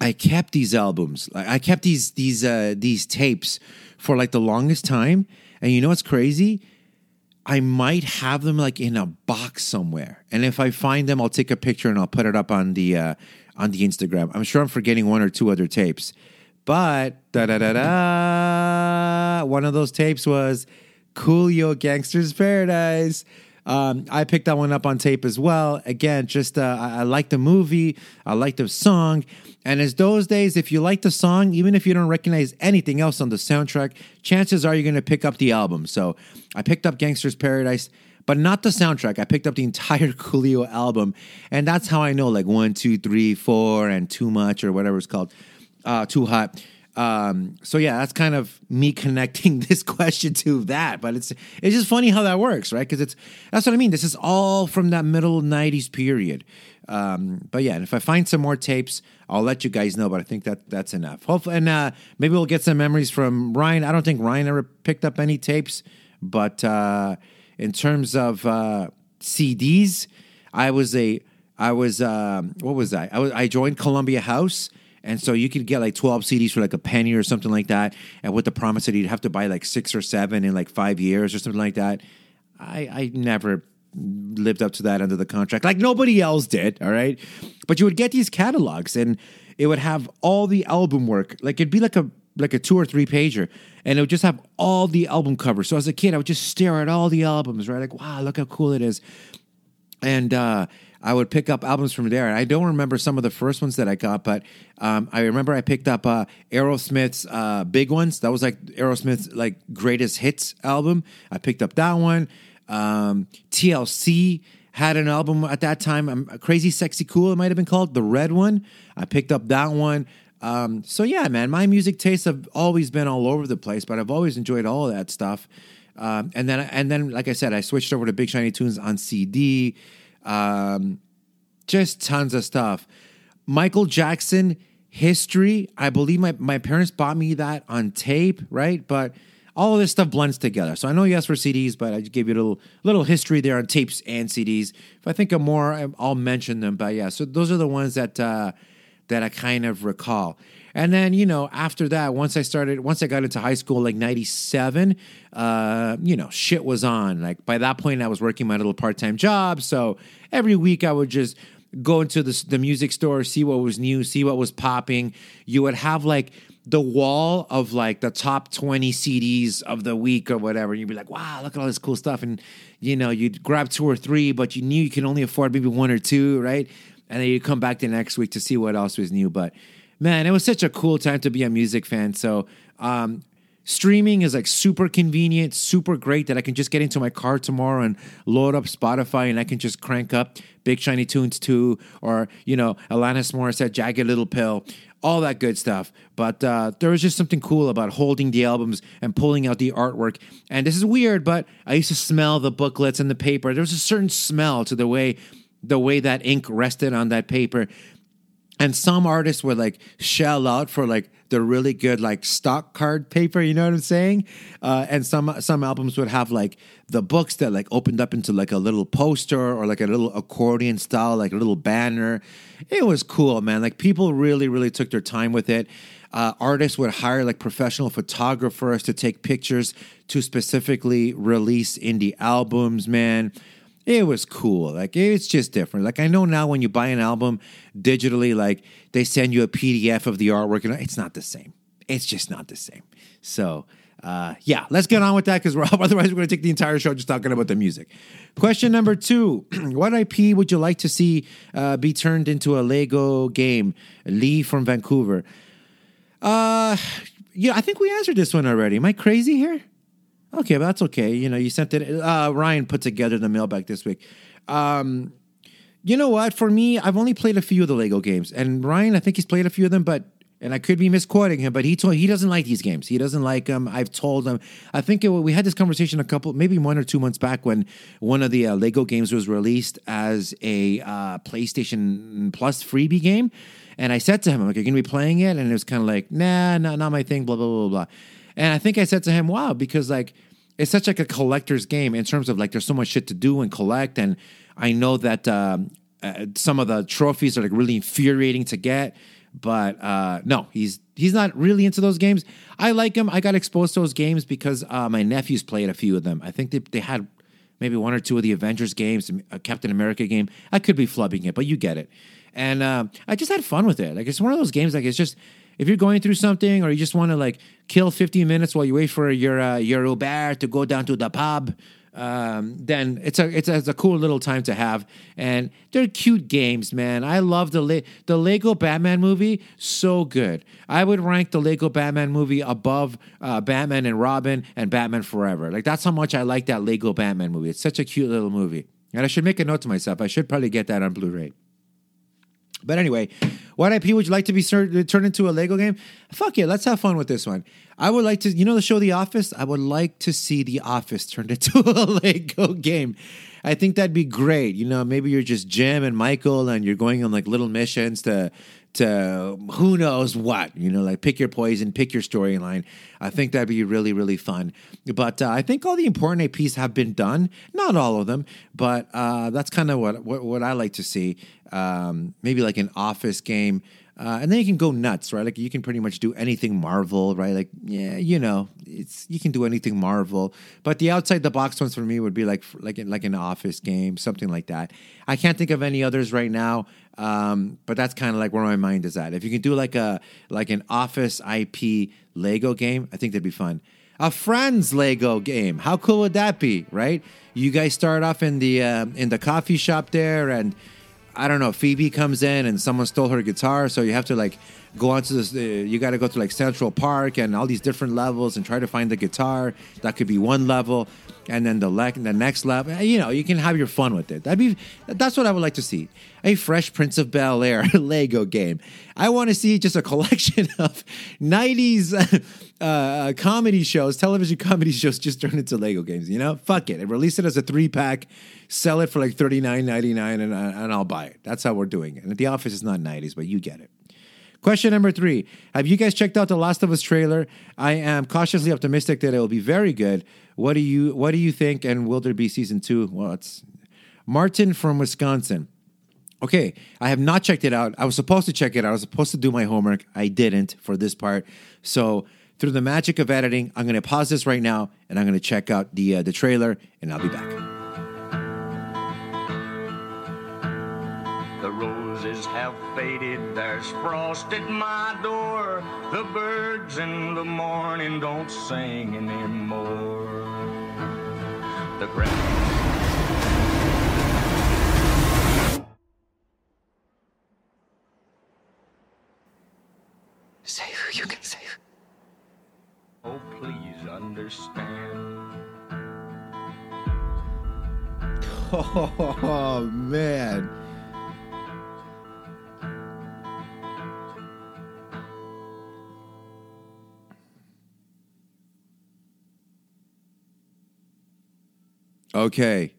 I kept these albums. I kept these these uh these tapes for like the longest time. And you know what's crazy? I might have them like in a box somewhere. And if I find them, I'll take a picture and I'll put it up on the uh on the Instagram. I'm sure I'm forgetting one or two other tapes. But da da da da one of those tapes was Coolio Gangsters Paradise. Um, I picked that one up on tape as well. Again, just uh, I, I like the movie, I like the song, and as those days, if you like the song, even if you don't recognize anything else on the soundtrack, chances are you're going to pick up the album. So I picked up Gangster's Paradise, but not the soundtrack. I picked up the entire [laughs] Coolio album, and that's how I know like one, two, three, four, and too much or whatever it's called, uh, too hot. Um, so yeah, that's kind of me [laughs] connecting this question to that, but it's it's just funny how that works, right? Because it's that's what I mean. This is all from that middle '90s period. Um, but yeah, and if I find some more tapes, I'll let you guys know. But I think that that's enough. Hopefully, and uh, maybe we'll get some memories from Ryan. I don't think Ryan ever picked up any tapes, but uh, in terms of uh, CDs, I was a I was um, what was I? I was I joined Columbia House. And so you could get like 12 CDs for like a penny or something like that. And with the promise that you'd have to buy like six or seven in like five years or something like that. I, I never lived up to that under the contract, like nobody else did. All right, but you would get these catalogs, and it would have all the album work. Like it'd be like a like a two or three pager, and it would just have all the album covers. So as a kid, I would just stare at all the albums, right? Like, wow, look how cool it is. And uh, I would pick up albums from there. And I don't remember some of the first ones that I got, but um, I remember I picked up uh, Aerosmith's uh, big ones. That was like Aerosmith's like greatest hits album. I picked up that one. Um, TLC had an album at that time, um, Crazy Sexy Cool, it might have been called, the red one. I picked up that one. Um, so yeah, man, my music tastes have always been all over the place, but I've always enjoyed all of that stuff. Um, and then, and then, like I said, I switched over to Big Shiny Tunes on CD. Um, just tons of stuff. Michael Jackson history. I believe my my parents bought me that on tape, right? But all of this stuff blends together. So I know you asked for CDs, but I just gave you a little little history there on tapes and CDs. If I think of more, I'll mention them. But yeah, so those are the ones that uh, that I kind of recall. And then you know after that, once I started, once I got into high school, like '97, uh, you know shit was on. Like by that point, I was working my little part time job, so every week I would just go into the, the music store, see what was new, see what was popping. You would have like the wall of like the top 20 CDs of the week or whatever. You'd be like, wow, look at all this cool stuff. And, you know, you'd grab two or three, but you knew you could only afford maybe one or two, right? And then you'd come back the next week to see what else was new. But man, it was such a cool time to be a music fan. So, um, streaming is like super convenient, super great that I can just get into my car tomorrow and load up Spotify and I can just crank up Big Shiny Tunes 2 or, you know, Alanis Morissette, Jagged Little Pill all that good stuff. But uh, there was just something cool about holding the albums and pulling out the artwork. And this is weird, but I used to smell the booklets and the paper. There was a certain smell to the way the way that ink rested on that paper. And some artists would like shell out for like the really good like stock card paper. You know what I'm saying? Uh, and some some albums would have like the books that like opened up into like a little poster or like a little accordion style, like a little banner. It was cool, man. Like people really really took their time with it. Uh, artists would hire like professional photographers to take pictures to specifically release indie albums, man. It was cool. Like it's just different. Like I know now when you buy an album digitally, like they send you a PDF of the artwork, and it's not the same. It's just not the same. So uh, yeah, let's get on with that because we're [laughs] otherwise we're going to take the entire show just talking about the music. Question number two: [clears throat] What IP would you like to see uh, be turned into a Lego game? Lee from Vancouver. Uh, yeah, I think we answered this one already. Am I crazy here? Okay, but that's okay. You know, you sent it. Uh, Ryan put together the mailbag this week. Um, you know what? For me, I've only played a few of the Lego games, and Ryan, I think he's played a few of them, but and I could be misquoting him, but he told he doesn't like these games. He doesn't like them. I've told him. I think it, we had this conversation a couple, maybe one or two months back when one of the uh, Lego games was released as a uh, PlayStation Plus freebie game, and I said to him, "I'm like, are you gonna be playing it?" And it was kind of like, "Nah, not not my thing." Blah blah blah blah. And I think I said to him, "Wow," because like it's such like a collector's game in terms of like there's so much shit to do and collect, and I know that um, uh, some of the trophies are like really infuriating to get but uh, no, he's he's not really into those games. I like him. I got exposed to those games because uh, my nephews played a few of them. I think they, they had maybe one or two of the Avengers games, a Captain America game. I could be flubbing it, but you get it. And uh, I just had fun with it. Like it's one of those games. Like it's just if you're going through something or you just want to like kill 15 minutes while you wait for your uh, your Uber to go down to the pub um, then it's a, it's a it's a cool little time to have, and they're cute games, man. I love the Le- the Lego Batman movie, so good. I would rank the Lego Batman movie above uh, Batman and Robin and Batman Forever. Like that's how much I like that Lego Batman movie. It's such a cute little movie, and I should make a note to myself. I should probably get that on Blu-ray. But anyway, what IP would you like to be turned into a Lego game? Fuck yeah, let's have fun with this one. I would like to, you know, the show The Office. I would like to see The Office turned [laughs] into a Lego game. I think that'd be great. You know, maybe you're just Jim and Michael, and you're going on like little missions to to who knows what. You know, like pick your poison, pick your storyline. I think that'd be really really fun. But uh, I think all the important IPs have been done. Not all of them, but uh, that's kind of what, what what I like to see. Um, maybe like an Office game uh, and then you can go nuts, right? Like you can pretty much do anything Marvel, right? Like yeah, you know, it's you can do anything Marvel. But the outside the box ones for me would be like like like an Office game, something like that. I can't think of any others right now, um, but that's kind of like where my mind is at. If you can do like a like an Office IP Lego game, I think that'd be fun. A Friends Lego game, how cool would that be, right? You guys start off in the uh, in the coffee shop there and I don't know, Phoebe comes in and someone stole her guitar, so you have to like go onto this. Uh, you got to go to like Central Park and all these different levels and try to find the guitar. That could be one level, and then the le- the next level. You know, you can have your fun with it. That'd be that's what I would like to see. A Fresh Prince of Bel Air [laughs] Lego game. I want to see just a collection [laughs] of '90s [laughs] uh, comedy shows, television comedy shows, just turned into Lego games. You know, fuck it, and release it as a three pack sell it for like thirty nine ninety nine, and and I'll buy it. That's how we're doing it. And the office is not nineties, but you get it. Question number three: Have you guys checked out the Last of Us trailer? I am cautiously optimistic that it will be very good. What do you What do you think? And will there be season two? Well, it's Martin from Wisconsin. Okay, I have not checked it out. I was supposed to check it out. I was supposed to do my homework. I didn't for this part. So through the magic of editing, I'm going to pause this right now and I'm going to check out the uh, the trailer, and I'll be back. There's frost at my door. The birds in the morning don't sing anymore. The grass. Save. You can save. Oh, please understand. [laughs] Oh, man. Okay,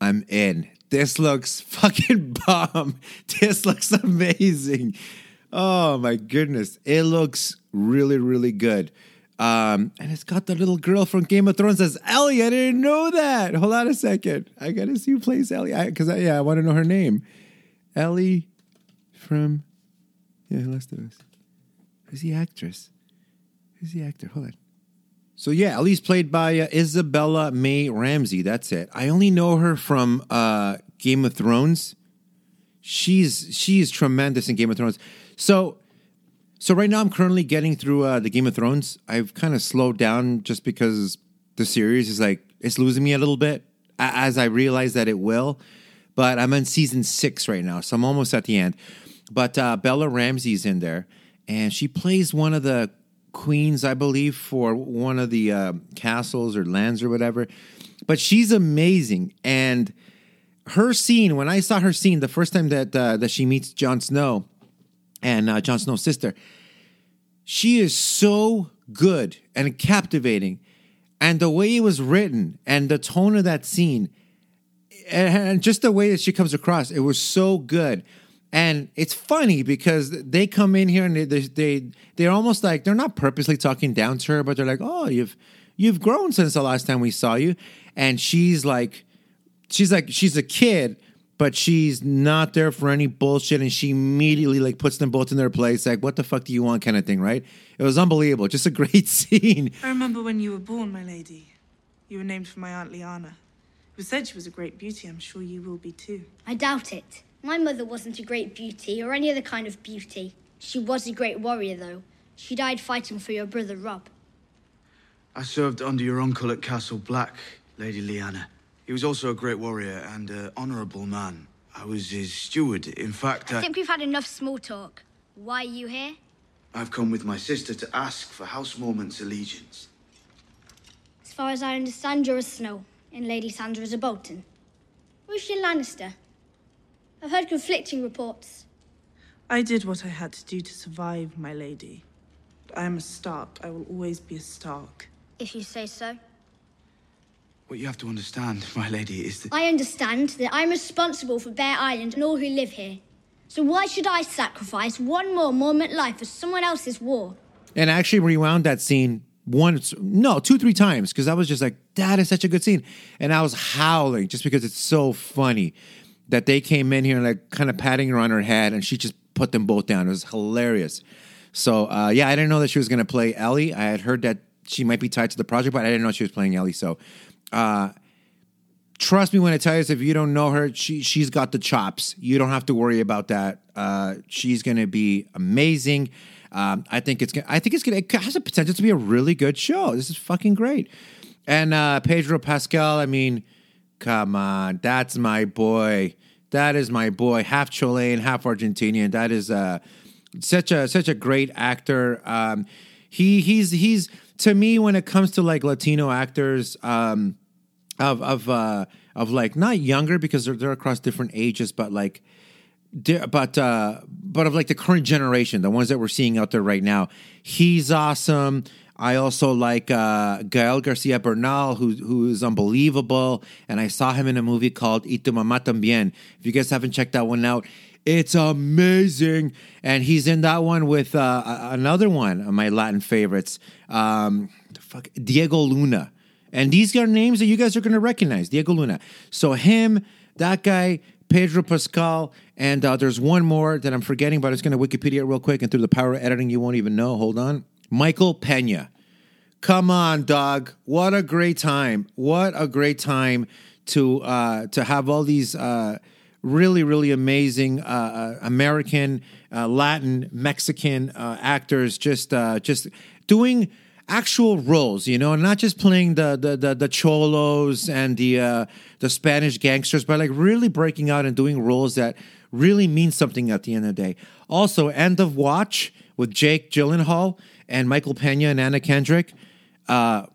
I'm in. This looks [laughs] fucking bomb. This looks amazing. Oh my goodness. It looks really, really good. Um, and it's got the little girl from Game of Thrones as Ellie. I didn't know that. Hold on a second. I gotta see who plays Ellie. Because I, I, yeah, I want to know her name. Ellie from yeah, Last of Us. Who's the actress? Who's the actor? Hold on. So yeah, Ellie's played by uh, Isabella May Ramsey. That's it. I only know her from uh, Game of Thrones. She's she's tremendous in Game of Thrones. So so right now I'm currently getting through uh, the Game of Thrones. I've kind of slowed down just because the series is like it's losing me a little bit as I realize that it will. But I'm on season six right now, so I'm almost at the end. But uh, Bella Ramsey's in there, and she plays one of the queens, I believe, for one of the uh, castles or lands or whatever. But she's amazing, and her scene when I saw her scene the first time that uh, that she meets Jon Snow and uh, Jon Snow's sister, she is so good and captivating, and the way it was written and the tone of that scene, and just the way that she comes across, it was so good. And it's funny because they come in here and they, they they they're almost like they're not purposely talking down to her, but they're like, "Oh, you've you've grown since the last time we saw you," and she's like, she's like she's a kid, but she's not there for any bullshit, and she immediately like puts them both in their place, like, "What the fuck do you want?" kind of thing, right? It was unbelievable, just a [laughs] great scene. I remember when you were born, my lady. You were named for my aunt Lyanna. It was said she was a great beauty. I'm sure you will be too. I doubt it. My mother wasn't a great beauty or any other kind of beauty. She was a great warrior, though. She died fighting for your brother Robb. I served under your uncle at Castle Black, Lady Lyanna. He was also a great warrior and an honorable man. I was his steward. In fact, I, I think we've had enough small talk. Why are you here? I've come with my sister to ask for House Mormont's allegiance. As far as I understand, you're a Snow, and Lady Sansa is a Bolton. Who's your Lannister? I've heard conflicting reports. I did what I had to do to survive, my lady. But I am a Stark. I will always be a Stark. If you say so. What you have to understand, [laughs] my lady, is that I understand that I'm responsible for Bear Island and all who live here. So why should I sacrifice one more moment life for someone else's war? And I actually rewound that scene once, no, two, three times, because I was just like, that is such a good scene. And I was howling just because it's so funny that they came in here and like kind of patting her on her head and she just put them both down. It was hilarious. So uh, yeah, I didn't know that she was going to play Ellie. I had heard that she might be tied to the project, but I didn't know she was playing Ellie. So uh, trust me when I tell you this, if you don't know her, she she's got the chops. You don't have to worry about that. Uh, she's going to be amazing. Um, I think it's gonna, I think it's gonna it has a potential to be a really good show. This is fucking great. And uh, Pedro Pascal, I mean, come on, that's my boy. That is my boy, half Chilean, half Argentinian. That is uh, such a such a great actor. Um, he he's he's to me when it comes to like Latino actors um, of of uh, of like not younger because they're they're across different ages, but like but uh, but of like the current generation, the ones that we're seeing out there right now. He's awesome. I also like uh, Gael Garcia Bernal, who who is unbelievable, and I saw him in a movie called Y tu mamá también. If you guys haven't checked that one out, it's amazing, and he's in that one with uh, another one of my Latin favorites, um, fuck, Diego Luna, and these are names that you guys are going to recognize. Diego Luna. So him, that guy, Pedro Pascal, and uh, there's one more that I'm forgetting, but it's going to Wikipedia real quick, and through the power of editing, you won't even know. Hold on. Michael Pena. Come on, dog. What a great time. What a great time to uh, to have all these uh, really, really amazing uh, uh American, uh, Latin, Mexican uh, actors just just doing actual roles, you know, and not just playing the the the, the cholos and the the Spanish gangsters, but like really breaking out and doing roles that really mean something at the end of the day. Also, End of Watch with Jake Gyllenhaal and Michael Pena and Anna Kendrick. Uh,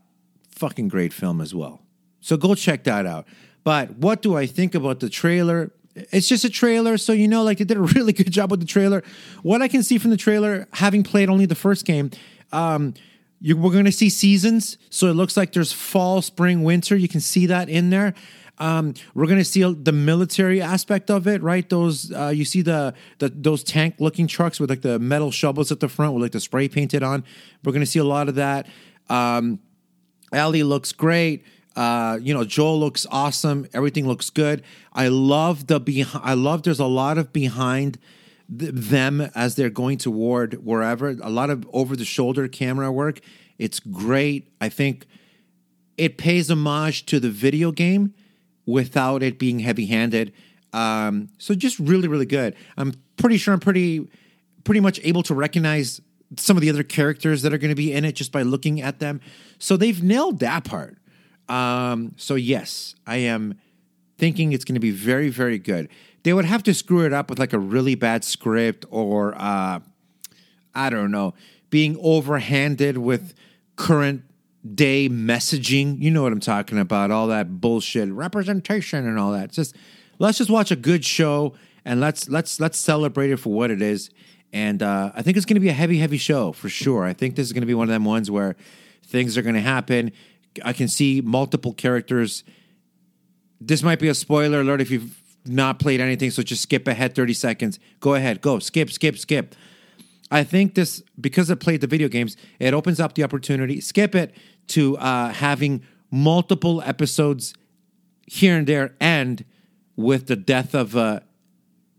fucking great film as well. So go check that out. But what do I think about the trailer? It's just a trailer, so you know, like they did a [laughs] really good job with the trailer. What I can see from the trailer, having played only the first game, um, you, we're going to see seasons. So it looks like there's fall, spring, winter. You can see that in there. Um, we're to see the military aspect of it, right? Those uh, you see the, the those tank looking trucks with like the metal shovels at the front with like the spray painted on. We're to see a lot of that. Um, Ellie looks great. Uh, you know, Joel looks awesome. Everything looks good. I love the behind. I love. There's a lot of behind them as they're going toward wherever. A lot of over the shoulder camera work, It's great. I think it pays homage to the video game without it being heavy handed. Um, so just really, really good. I'm pretty sure I'm pretty, pretty much able to recognize some of the other characters that are going to be in it just by looking at them. So they've nailed that part. Um, so yes, I am thinking it's going to be very, very good. They would have to screw it up with like a really bad script or uh, I don't know, being overhanded with current day messaging. You know what I'm talking about? All that bullshit, representation and all that. Just let's just watch a good show and let's let's let's celebrate it for what it is. And uh, I think it's going to be a heavy, heavy show for sure. I think this is going to be one of them ones where things are going to happen. I can see multiple characters. This might be a spoiler alert if you've not played anything, so just skip ahead 30 seconds. Go ahead, go, skip, skip, skip. I think this, because I played the video games, it opens up the opportunity, skip it, to uh, having multiple episodes here and there end with the death of a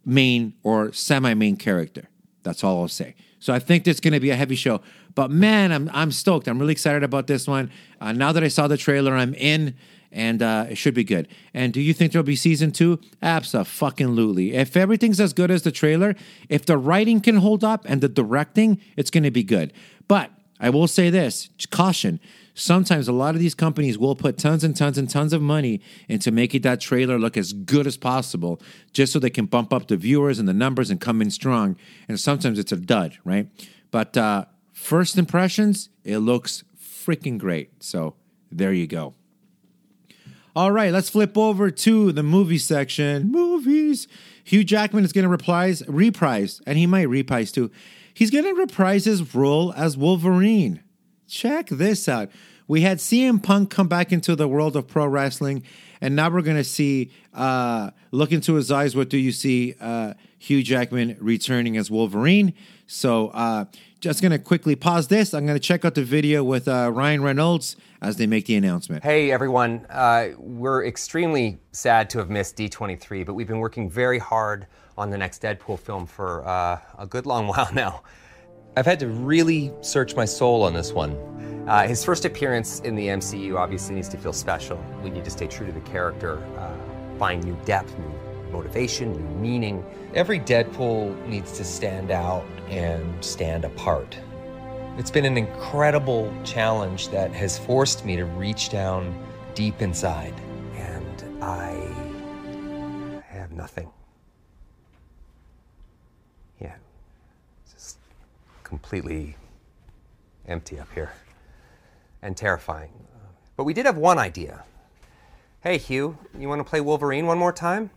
main or semi main character. That's all I'll say. So I think it's going to be a heavy show. But man, I'm I'm stoked. I'm really excited about this one. Uh, now that I saw the trailer, I'm in, and uh, it should be good. And do you think there'll be season two? Absolutely. If everything's as good as the trailer, if the writing can hold up and the directing, it's going to be good. But I will say this: caution. Sometimes a lot of these companies will put tons and tons and tons of money into making that trailer look as good as possible, just so they can bump up the viewers and the numbers and come in strong. And sometimes it's a dud, right? But uh, first impressions, it looks freaking great. So there you go. All right, let's flip over to the movie section. Movies. Hugh Jackman is going to reprise, reprise, and he might reprise too. He's going to reprise his role as Wolverine. Check this out. We had CM Punk come back into the world of pro wrestling, and now we're going to see, uh, look into his eyes. What do you see? Uh, Hugh Jackman returning as Wolverine. So, uh, just going to quickly pause this. I'm going to check out the video with uh, Ryan Reynolds as they make the announcement. Hey, everyone. Uh, we're extremely sad to have missed D23, but we've been working very hard on the next Deadpool film for uh, a good long [laughs] while now. I've had to really search my soul on this one. Uh, his first appearance in the MCU obviously needs to feel special. We need to stay true to the character, uh, find new depth, new motivation, new meaning. Every Deadpool needs to stand out and stand apart. It's been an incredible challenge that has forced me to reach down deep inside. And I have nothing. Yeah, just completely empty up here and terrifying. But we did have one idea. Hey, Hugh, you want to play Wolverine one more time?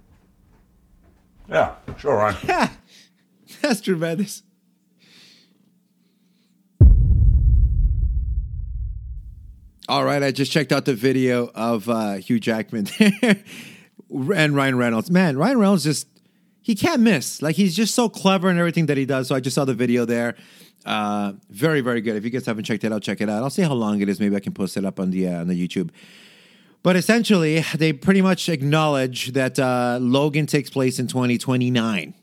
Yeah, sure, Ryan. Yeah. That's [laughs] tremendous. All right, I just checked out the video of uh, Hugh Jackman [laughs] and Ryan Reynolds. Man, Ryan Reynolds just he can't miss. Like he's just so clever in everything that he does. So I just saw the video there. Uh, very, very good. If you guys haven't checked it out, check it out. I'll see how long it is. Maybe I can post it up on the uh, on the YouTube. But essentially, they pretty much acknowledge that uh, Logan takes place in 2029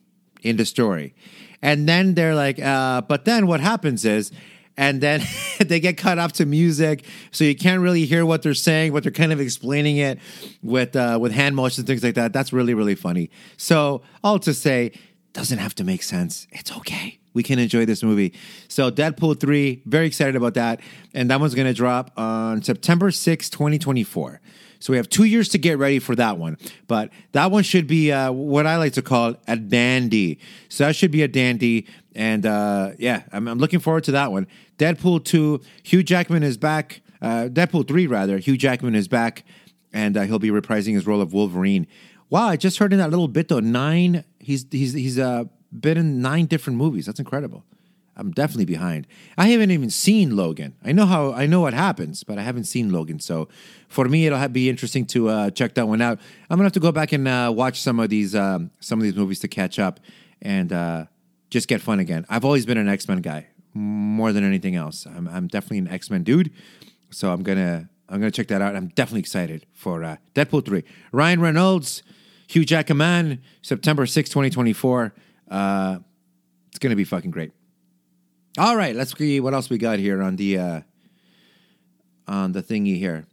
in the story. And then they're like, uh, but then what happens is, and then [laughs] they get cut off to music, so you can't really hear what they're saying, but they're kind of explaining it with uh, with hand motions, things like that. That's really really funny. So all to say, doesn't have to make sense. It's okay. We can enjoy this movie. So Deadpool three, very excited about that, and that one's gonna drop on September 6, twenty twenty four. So we have two years to get ready for that one. But that one should be uh, what I like to call a dandy. So that should be a dandy. And uh, yeah, I'm, I'm, looking forward to that one. Deadpool 2, Hugh Jackman is back. Uh, Deadpool 3, rather. Hugh Jackman is back. And uh, he'll be reprising his role of Wolverine. Wow, I just heard in that little bit though, nine, he's, he's, he's uh, been in nine different movies. That's incredible. I'm definitely behind. I haven't even seen Logan. I know how I know what happens, but I haven't seen Logan. So for me, it'll be interesting to uh, check that one out. I'm gonna have to go back and uh, watch some of these um, some of these movies to catch up and uh, just get fun again. I've always been an X Men guy more than anything else. I'm, I'm definitely an X Men dude. So I'm gonna I'm gonna check that out. I'm definitely excited for uh, Deadpool three. Ryan Reynolds, Hugh Jackman, September 6, 2024. Uh, it's gonna be fucking great. All right, let's see what else we got here on the uh, on the thingy here.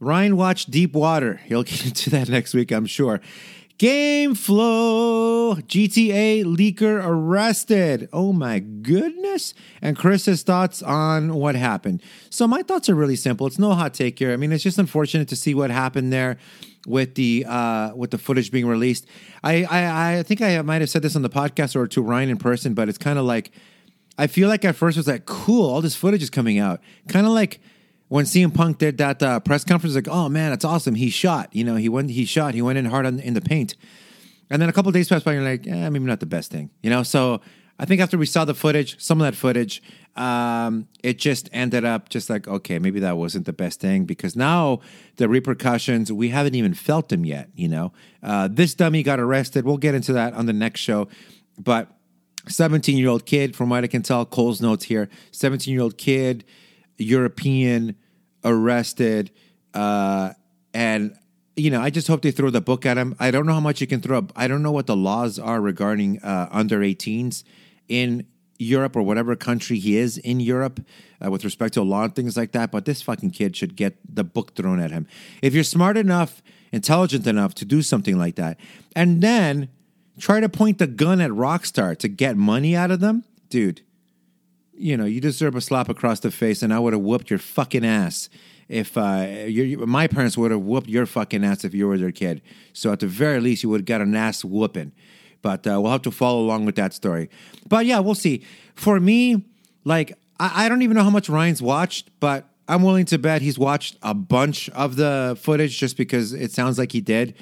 Ryan watched Deep Water. He'll get [laughs] into that next week, I'm sure. Game flow. GTA leaker arrested. Oh my goodness. And Chris's thoughts on what happened. So my thoughts are really simple. It's no hot take here. I mean, it's just unfortunate to see what happened there with the uh with the footage being released. I I, I think I might have said this on the podcast or to Ryan in person, but it's kind of like I feel like at first it was like, cool, all this footage is coming out. Kind of like when CM Punk did that uh, press conference, like, oh man, that's awesome. He shot, you know, he went, he shot, he went in hard on, in the paint. And then a couple days passed by, and you're like, eh, maybe not the best thing, you know. So I think after we saw the footage, some of that footage, um, it just ended up just like, okay, maybe that wasn't the best thing because now the repercussions we haven't even felt them yet. You know, uh, this dummy got arrested. We'll get into that on the next show, but 17 year old kid, from what I can tell, Cole's notes here 17 year old kid, European, arrested. Uh, and, you know, I just hope they throw the book at him. I don't know how much you can throw. Up. I don't know what the laws are regarding uh, under 18s in Europe or whatever country he is in Europe uh, with respect to a law and things like that. But this fucking kid should get the book thrown at him. If you're smart enough, intelligent enough to do something like that, and then try to point the gun at Rockstar to get money out of them, dude, you know, you deserve a slap across the face, and I would have whooped your fucking ass if uh, my parents would have whooped your fucking ass if you were their kid. So at the very least, you would have got an ass whooping. But uh, we'll have to follow along with that story. But yeah, we'll see. For me, like, I, I don't even know how much Ryan's watched, but I'm willing to bet he's watched a bunch of the footage just because it sounds like he did.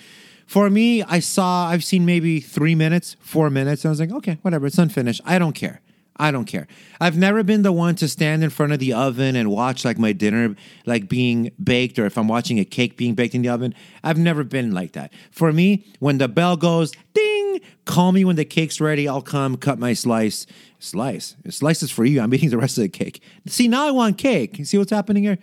For me, I saw, I've seen maybe three minutes, four minutes, and I was like, okay, whatever, it's unfinished. I don't care. I don't care. I've never been the one to stand in front of the oven and watch like my dinner like being baked or if I'm watching a cake being baked in the oven. I've never been like that. For me, when the bell goes ding, call me when the cake's ready. I'll come cut my slice. Slice. Slice is for you. I'm eating the rest of the cake. See, now I want cake. You see what's happening here?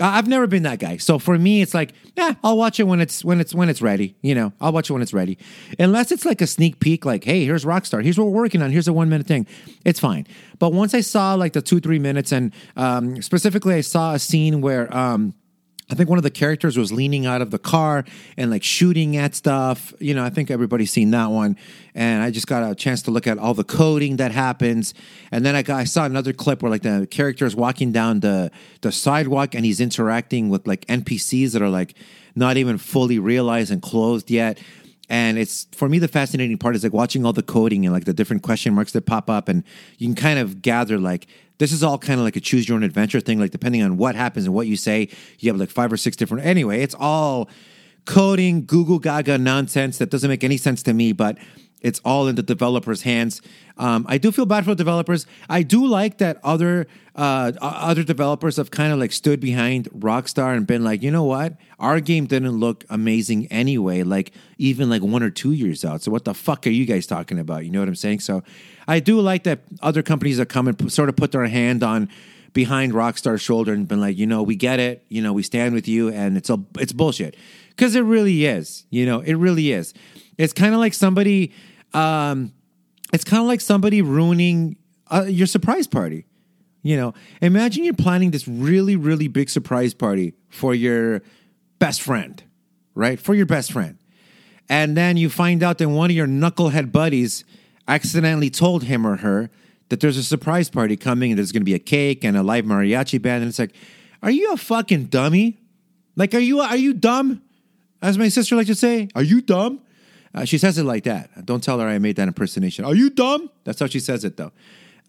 I've never been that guy. So for me, it's like, yeah, I'll watch it when it's when it's when it's ready. You know, I'll watch it when it's ready. Unless it's like a sneak peek, like, hey, here's Rockstar, here's what we're working on, here's a one minute thing. It's fine. But once I saw like the two three minutes, and um, specifically, I saw a scene where. Um, I think one of the characters was leaning out of the car and like shooting at stuff. You know, I think everybody's seen that one. And I just got a chance to look at all the coding that happens. And then I, got, I saw another clip where like the character is walking down the, the sidewalk and he's interacting with like NPCs that are like not even fully realized and clothed yet. And it's for me the fascinating part is like watching all the coding and like the different question marks that pop up, and you can kind of gather like this is all kind of like a choose your own adventure thing. Like depending on what happens and what you say, you have like five or six different. Anyway, it's all coding, Google Gaga nonsense that doesn't make any sense to me, but it's all in the developers' hands. Um, I do feel bad for developers. I do like that other uh, other developers have kind of like stood behind Rockstar and been like, you know what, our game didn't look amazing anyway. Like even like one or two years out. So what the fuck are you guys talking about? You know what I'm saying? So I do like that other companies have come and sort of put their hand on behind Rockstar's shoulder and been like, you know, we get it. You know, we stand with you, and it's a it's bullshit because it really is. You know, it really is. It's kind of like somebody. Um, it's kind of like somebody ruining uh, your surprise party. You know, imagine you're planning this really, really big surprise party for your best friend, right? For your best friend. And then you find out that one of your knucklehead buddies accidentally told him or her that there's a surprise party coming and there's going to be a cake and a live mariachi band. And it's like, are you a fucking dummy? Like, are you, are you dumb? As my sister likes to say, are you dumb? Uh, she says it like that. Don't tell her I made that impersonation. Are you dumb? That's how she says it, though.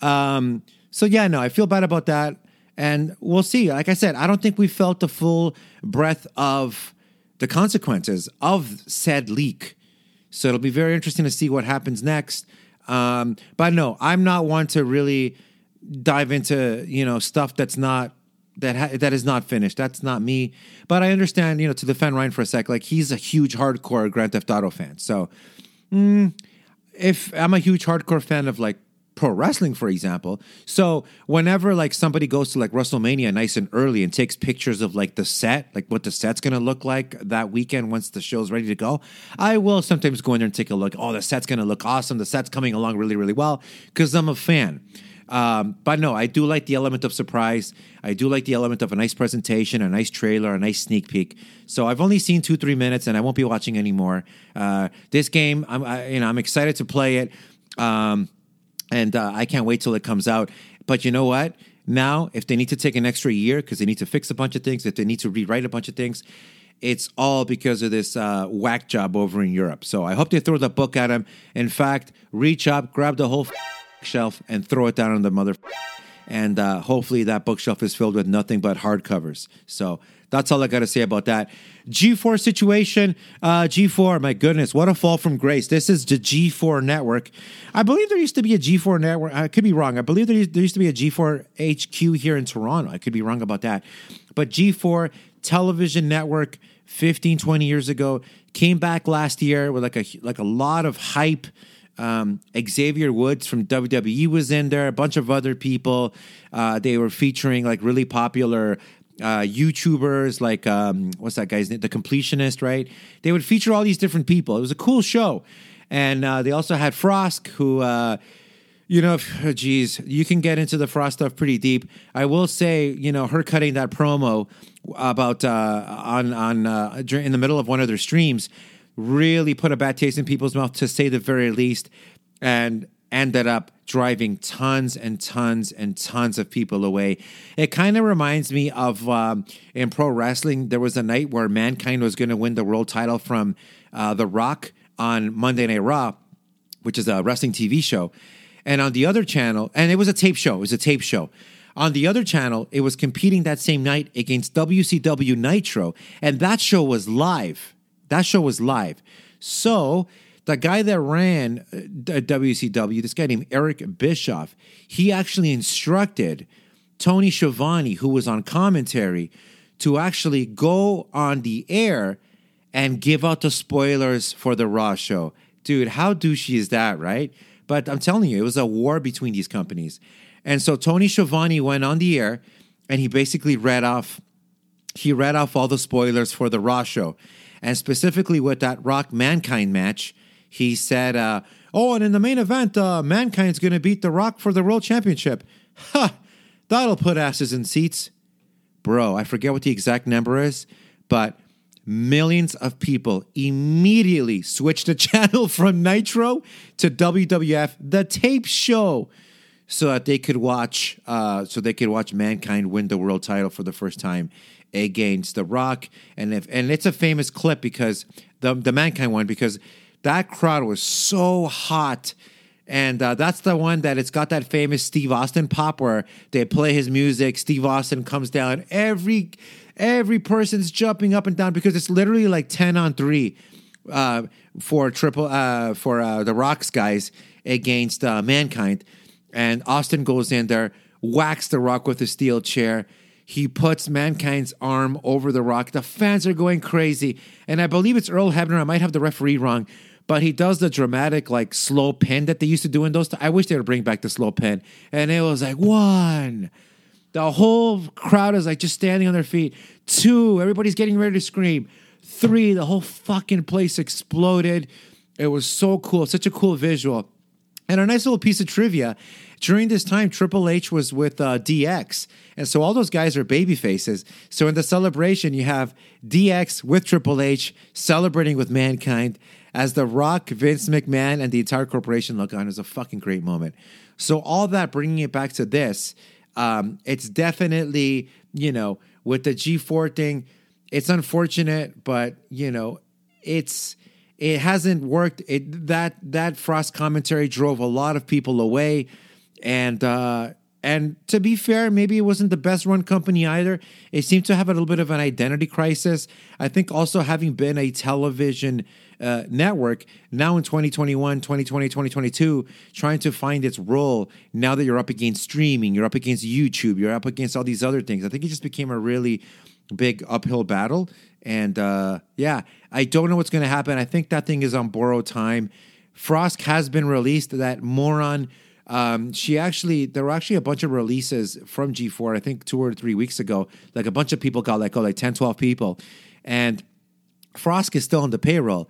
Um, so yeah, no, I feel bad about that, and we'll see. Like I said, I don't think we felt the full breadth of the consequences of said leak. So it'll be very interesting to see what happens next. Um, but no, I'm not one to really dive into you know stuff that's not that ha- that is not finished. That's not me. But I understand, you know, to defend Ryan for a sec, like he's a huge hardcore Grand Theft Auto fan. So, mm, if I'm a huge hardcore fan of like pro wrestling, for example, so whenever like somebody goes to like WrestleMania nice and early and takes pictures of like the set, like what the set's gonna look like that weekend once the show's ready to go, I will sometimes go in there and take a look. Oh, the set's gonna look awesome. The set's coming along really, really well because I'm a fan. Um, but no, I do like the element of surprise. I do like the element of a nice presentation, a nice trailer, a nice sneak peek. So I've only seen two, three minutes, and I won't be watching anymore. Uh, this game, I'm, I, you know, I'm excited to play it, um, and uh, I can't wait till it comes out. But you know what? Now, if they need to take an extra year because they need to fix a bunch of things, if they need to rewrite a bunch of things, it's all because of this uh, whack job over in Europe. So I hope they throw the book at him. In fact, reach up, grab the whole shelf, and throw it down on the mother. And uh, hopefully that bookshelf is filled with nothing but hardcovers. So that's all I got to say about that. G4 situation. Uh, G4, my goodness, what a fall from grace. This is the G4 network. I believe there used to be a G4 network. I could be wrong. I believe there used, there used to be a G4 HQ here in Toronto. I could be wrong about that. But G4 television network 15, 20 years ago came back last year with like a like a lot of hype. Um, Xavier Woods from WWE was in there, a bunch of other people. Uh, they were featuring like really popular uh, YouTubers, like um, what's that guy's name? The Completionist, right? They would feature all these different people. It was a cool show, and uh, they also had Frost, who. Uh, you know, [sighs] geez, you can get into the Frost stuff pretty deep. I will say, you know, her cutting that promo about uh, on on uh, in the middle of one of their streams really put a bad taste in people's mouth, to say the very least, and ended up driving tons and tons and tons of people away. It kind of reminds me of um, in pro wrestling, there was a night where Mankind was going to win the world title from uh, The Rock on Monday Night Raw, which is a wrestling TV show. And on the other channel, and it was a tape show, it was a tape show. On the other channel, it was competing that same night against WCW Nitro, and that show was live. That show was live. So the guy that ran uh, WCW, uh, this guy named Eric Bischoff, he actually instructed Tony Schiavone, who was on commentary, to actually go on the air and give out the spoilers for the Raw show. Dude, how douchey is that, right? But I'm telling you, it was a war between these companies. And so Tony Schiavone went on the air and he basically read off he read off all the spoilers for the Raw show. And specifically with that Rock Mankind match, he said, uh, Oh, and in the main event, uh, Mankind's going to beat The Rock for the World Championship. [laughs] Ha! That'll put asses in seats. Bro, I forget what the exact number is, but millions of people immediately switched the [laughs] channel from Nitro to WWF, the tape show, so that they could watch, uh, so they could watch Mankind win the world title for the first time against The Rock. And if and it's a famous clip because the the Mankind one because that crowd was so hot. And uh, that's the one that it's got that famous Steve Austin pop where they play his music. Steve Austin comes down. Every every person's jumping up and down because it's literally like ten on three uh, for triple uh, for uh, the Rocks guys against uh, Mankind. And Austin goes in there, whacks the Rock with a steel chair. He puts Mankind's arm over the Rock. The fans are going crazy, and I believe it's Earl Hebner. I might have the referee wrong, but he does the dramatic like slow pin that they used to do in those. T- I wish they would bring back the slow pin. And it was like one. The whole crowd is like just standing on their feet. Two, everybody's getting ready to scream. Three, the whole fucking place exploded. It was so cool, such a cool visual. And a nice little piece of trivia. During this time, Triple H was with uh, DX. And so all those guys are baby faces. So in the celebration, you have DX with Triple H celebrating with Mankind as The Rock, Vince McMahon, and the entire corporation look on. It was a fucking great moment. So all that, bringing it back to this, um, it's definitely, you know, with the G4 thing, it's unfortunate, but, you know, it's it hasn't worked. It that that Frost commentary drove a lot of people away, and uh, and to be fair, maybe it wasn't the best run company either. It seemed to have a little bit of an identity crisis. I think also having been a television uh, network now in 2021, 2020, 2022, trying to find its role now that you're up against streaming, you're up against YouTube, you're up against all these other things. I think it just became a really big uphill battle. And uh, yeah, I don't know what's going to happen. I think that thing is on borrowed time. Frost has been released. That moron. Um, she actually, there were actually a bunch of releases from G4, I think two or three weeks ago. Like a bunch of people got let go, like 10, 12 people. And Frost is still on the payroll.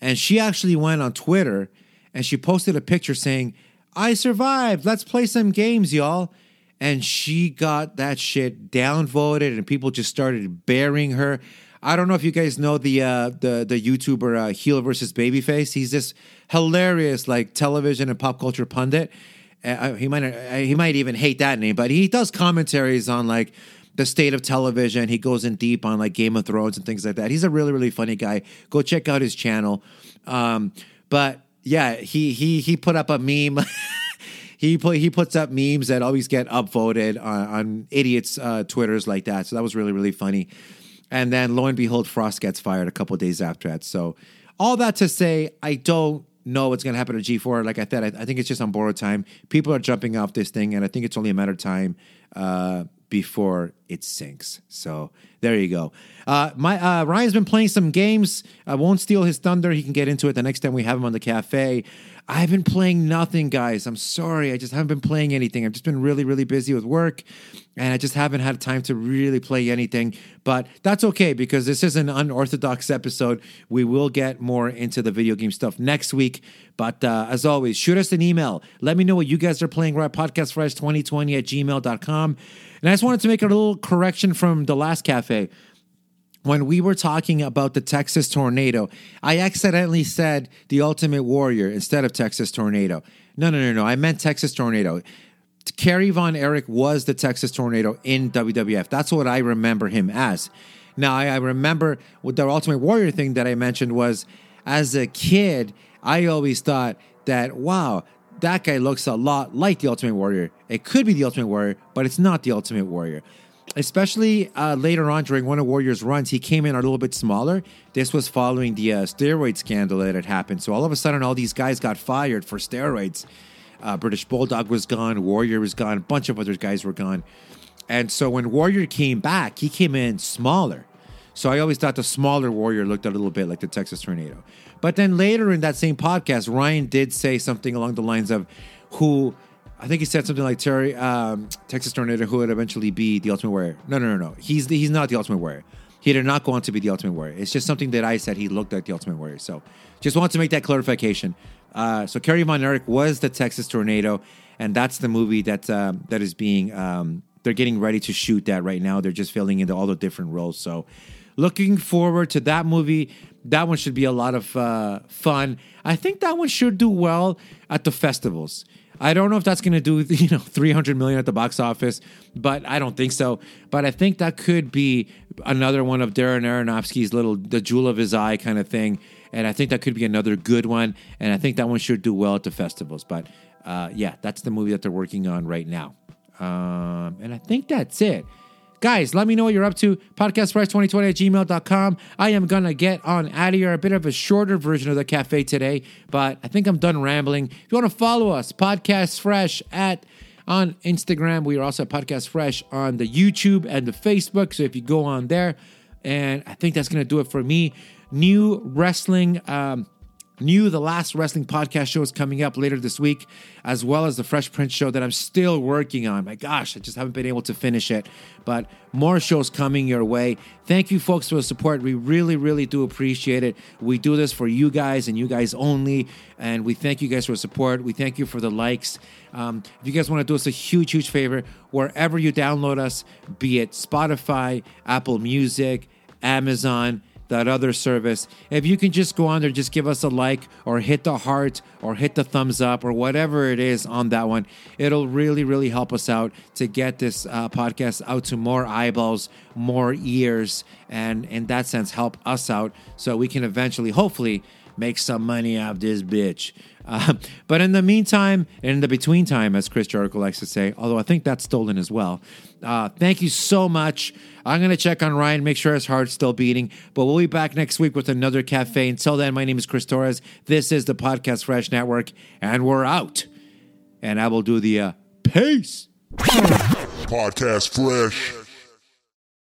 And she actually went on Twitter and she posted a picture saying, I survived. Let's play some games, y'all. And she got that shit downvoted, and people just started burying her. I don't know if you guys know the uh, the the YouTuber uh, Heel versus Babyface. He's this hilarious like television and pop culture pundit. Uh, he might uh, he might even hate that name, but he does commentaries on like the state of television. He goes in deep on like Game of Thrones and things like that. He's a really really funny guy. Go check out his channel. Um, but yeah, he he he put up a meme. [laughs] he put he puts up memes that always get upvoted on, on idiots uh, twitters like that. So that was really really funny. And then lo and behold, Frost gets fired a couple days after that. So all that to say, I don't know what's going to happen to G4. Like I said, I, I, think it's just on borrowed time. People are jumping off this thing, and I think it's only a matter of time uh, before it sinks. So there you go. Uh, my uh, Ryan's been playing some games. I won't steal his thunder. He can get into it the next time we have him on the cafe. I've been playing nothing, guys. I'm sorry. I just haven't been playing anything. I've just been really, really busy with work, and I just haven't had time to really play anything. But that's okay because this is an unorthodox episode. We will get more into the video game stuff next week. But uh, as always, shoot us an email. Let me know what you guys are playing. We're at podcastfresh2020 at gmail.com. And I just wanted to make a little correction from the last cafe when we were talking about the Texas tornado, I accidentally said the Ultimate Warrior instead of Texas tornado. No, no, no, no. I meant Texas tornado. Kerry Von Erich was the Texas tornado in WWF. That's what I remember him as. Now, I, I remember with the Ultimate Warrior thing that I mentioned was as a kid, I always thought that, wow, that guy looks a lot like the Ultimate Warrior. It could be the Ultimate Warrior, but it's not the Ultimate Warrior especially uh, later on during one of Warrior's runs, he came in a little bit smaller. This was following the uh, steroid scandal that had happened. So all of a sudden, all these guys got fired for steroids. Uh, British Bulldog was gone, Warrior was gone, a bunch of other guys were gone. And so when Warrior came back, he came in smaller. So I always thought the smaller Warrior looked a little bit like the Texas Tornado. But then later in that same podcast, Ryan did say something along the lines of who I think he said something like Terry um, Texas Tornado, who would eventually be the Ultimate Warrior. No, no, no, no. He's he's not the Ultimate Warrior. He did not go on to be the Ultimate Warrior. It's just something that I said he looked like the Ultimate Warrior. So just want to make that clarification. Uh, so Kerry Von Erich was the Texas Tornado, and that's the movie that uh, that is being um, they're getting ready to shoot that right now. They're just filling into all the different roles. So looking forward to that movie. That one should be a lot of uh, fun. I think that one should do well at the festivals. I don't know if that's going to do [laughs] you know 300 million at the box office, but I don't think so. But I think that could be another one of Darren Aronofsky's little the jewel of his eye kind of thing, and I think that could be another good one. And I think that one should do well at the festivals. But uh, yeah, that's the movie that they're working on right now, um, and I think that's it. Guys, let me know what you're up to. Podcastfresh2020 at gmail.com. I am going to get on out of here. A bit of a shorter version of the cafe today, but I think I'm done rambling. If you want to follow us, Podcast Fresh at on Instagram. We are also Podcast Fresh on the YouTube and the Facebook. So if you go on there, and I think that's going to do it for me. New wrestling um, New The Last Wrestling Podcast show is coming up later this week, as well as the Fresh Prince show that I'm still working on. My gosh, I just haven't been able to finish it, but more shows coming your way. Thank you, folks, for the support. We really, really do appreciate it. We do this for you guys and you guys only, and we thank you guys for the support. We thank you for the likes. Um, if you guys want to do us a huge, huge favor, wherever you download us, be it Spotify, Apple Music, Amazon, that other service. If you can just go on there, just give us a like or hit the heart or hit the thumbs up or whatever it is on that one, it'll really, really help us out to get this uh, podcast out to more eyeballs, more ears, and in that sense, help us out so we can eventually, hopefully, make some money out of this bitch. Uh, but in the meantime, in the between time, as Chris Jericho likes to say, although I think that's stolen as well. Uh, thank you so much. I'm going to check on Ryan, make sure his heart's still beating. But we'll be back next week with another cafe. Until then, my name is Chris Torres. This is the Podcast Fresh Network, and we're out. And I will do the uh, peace. Podcast Fresh.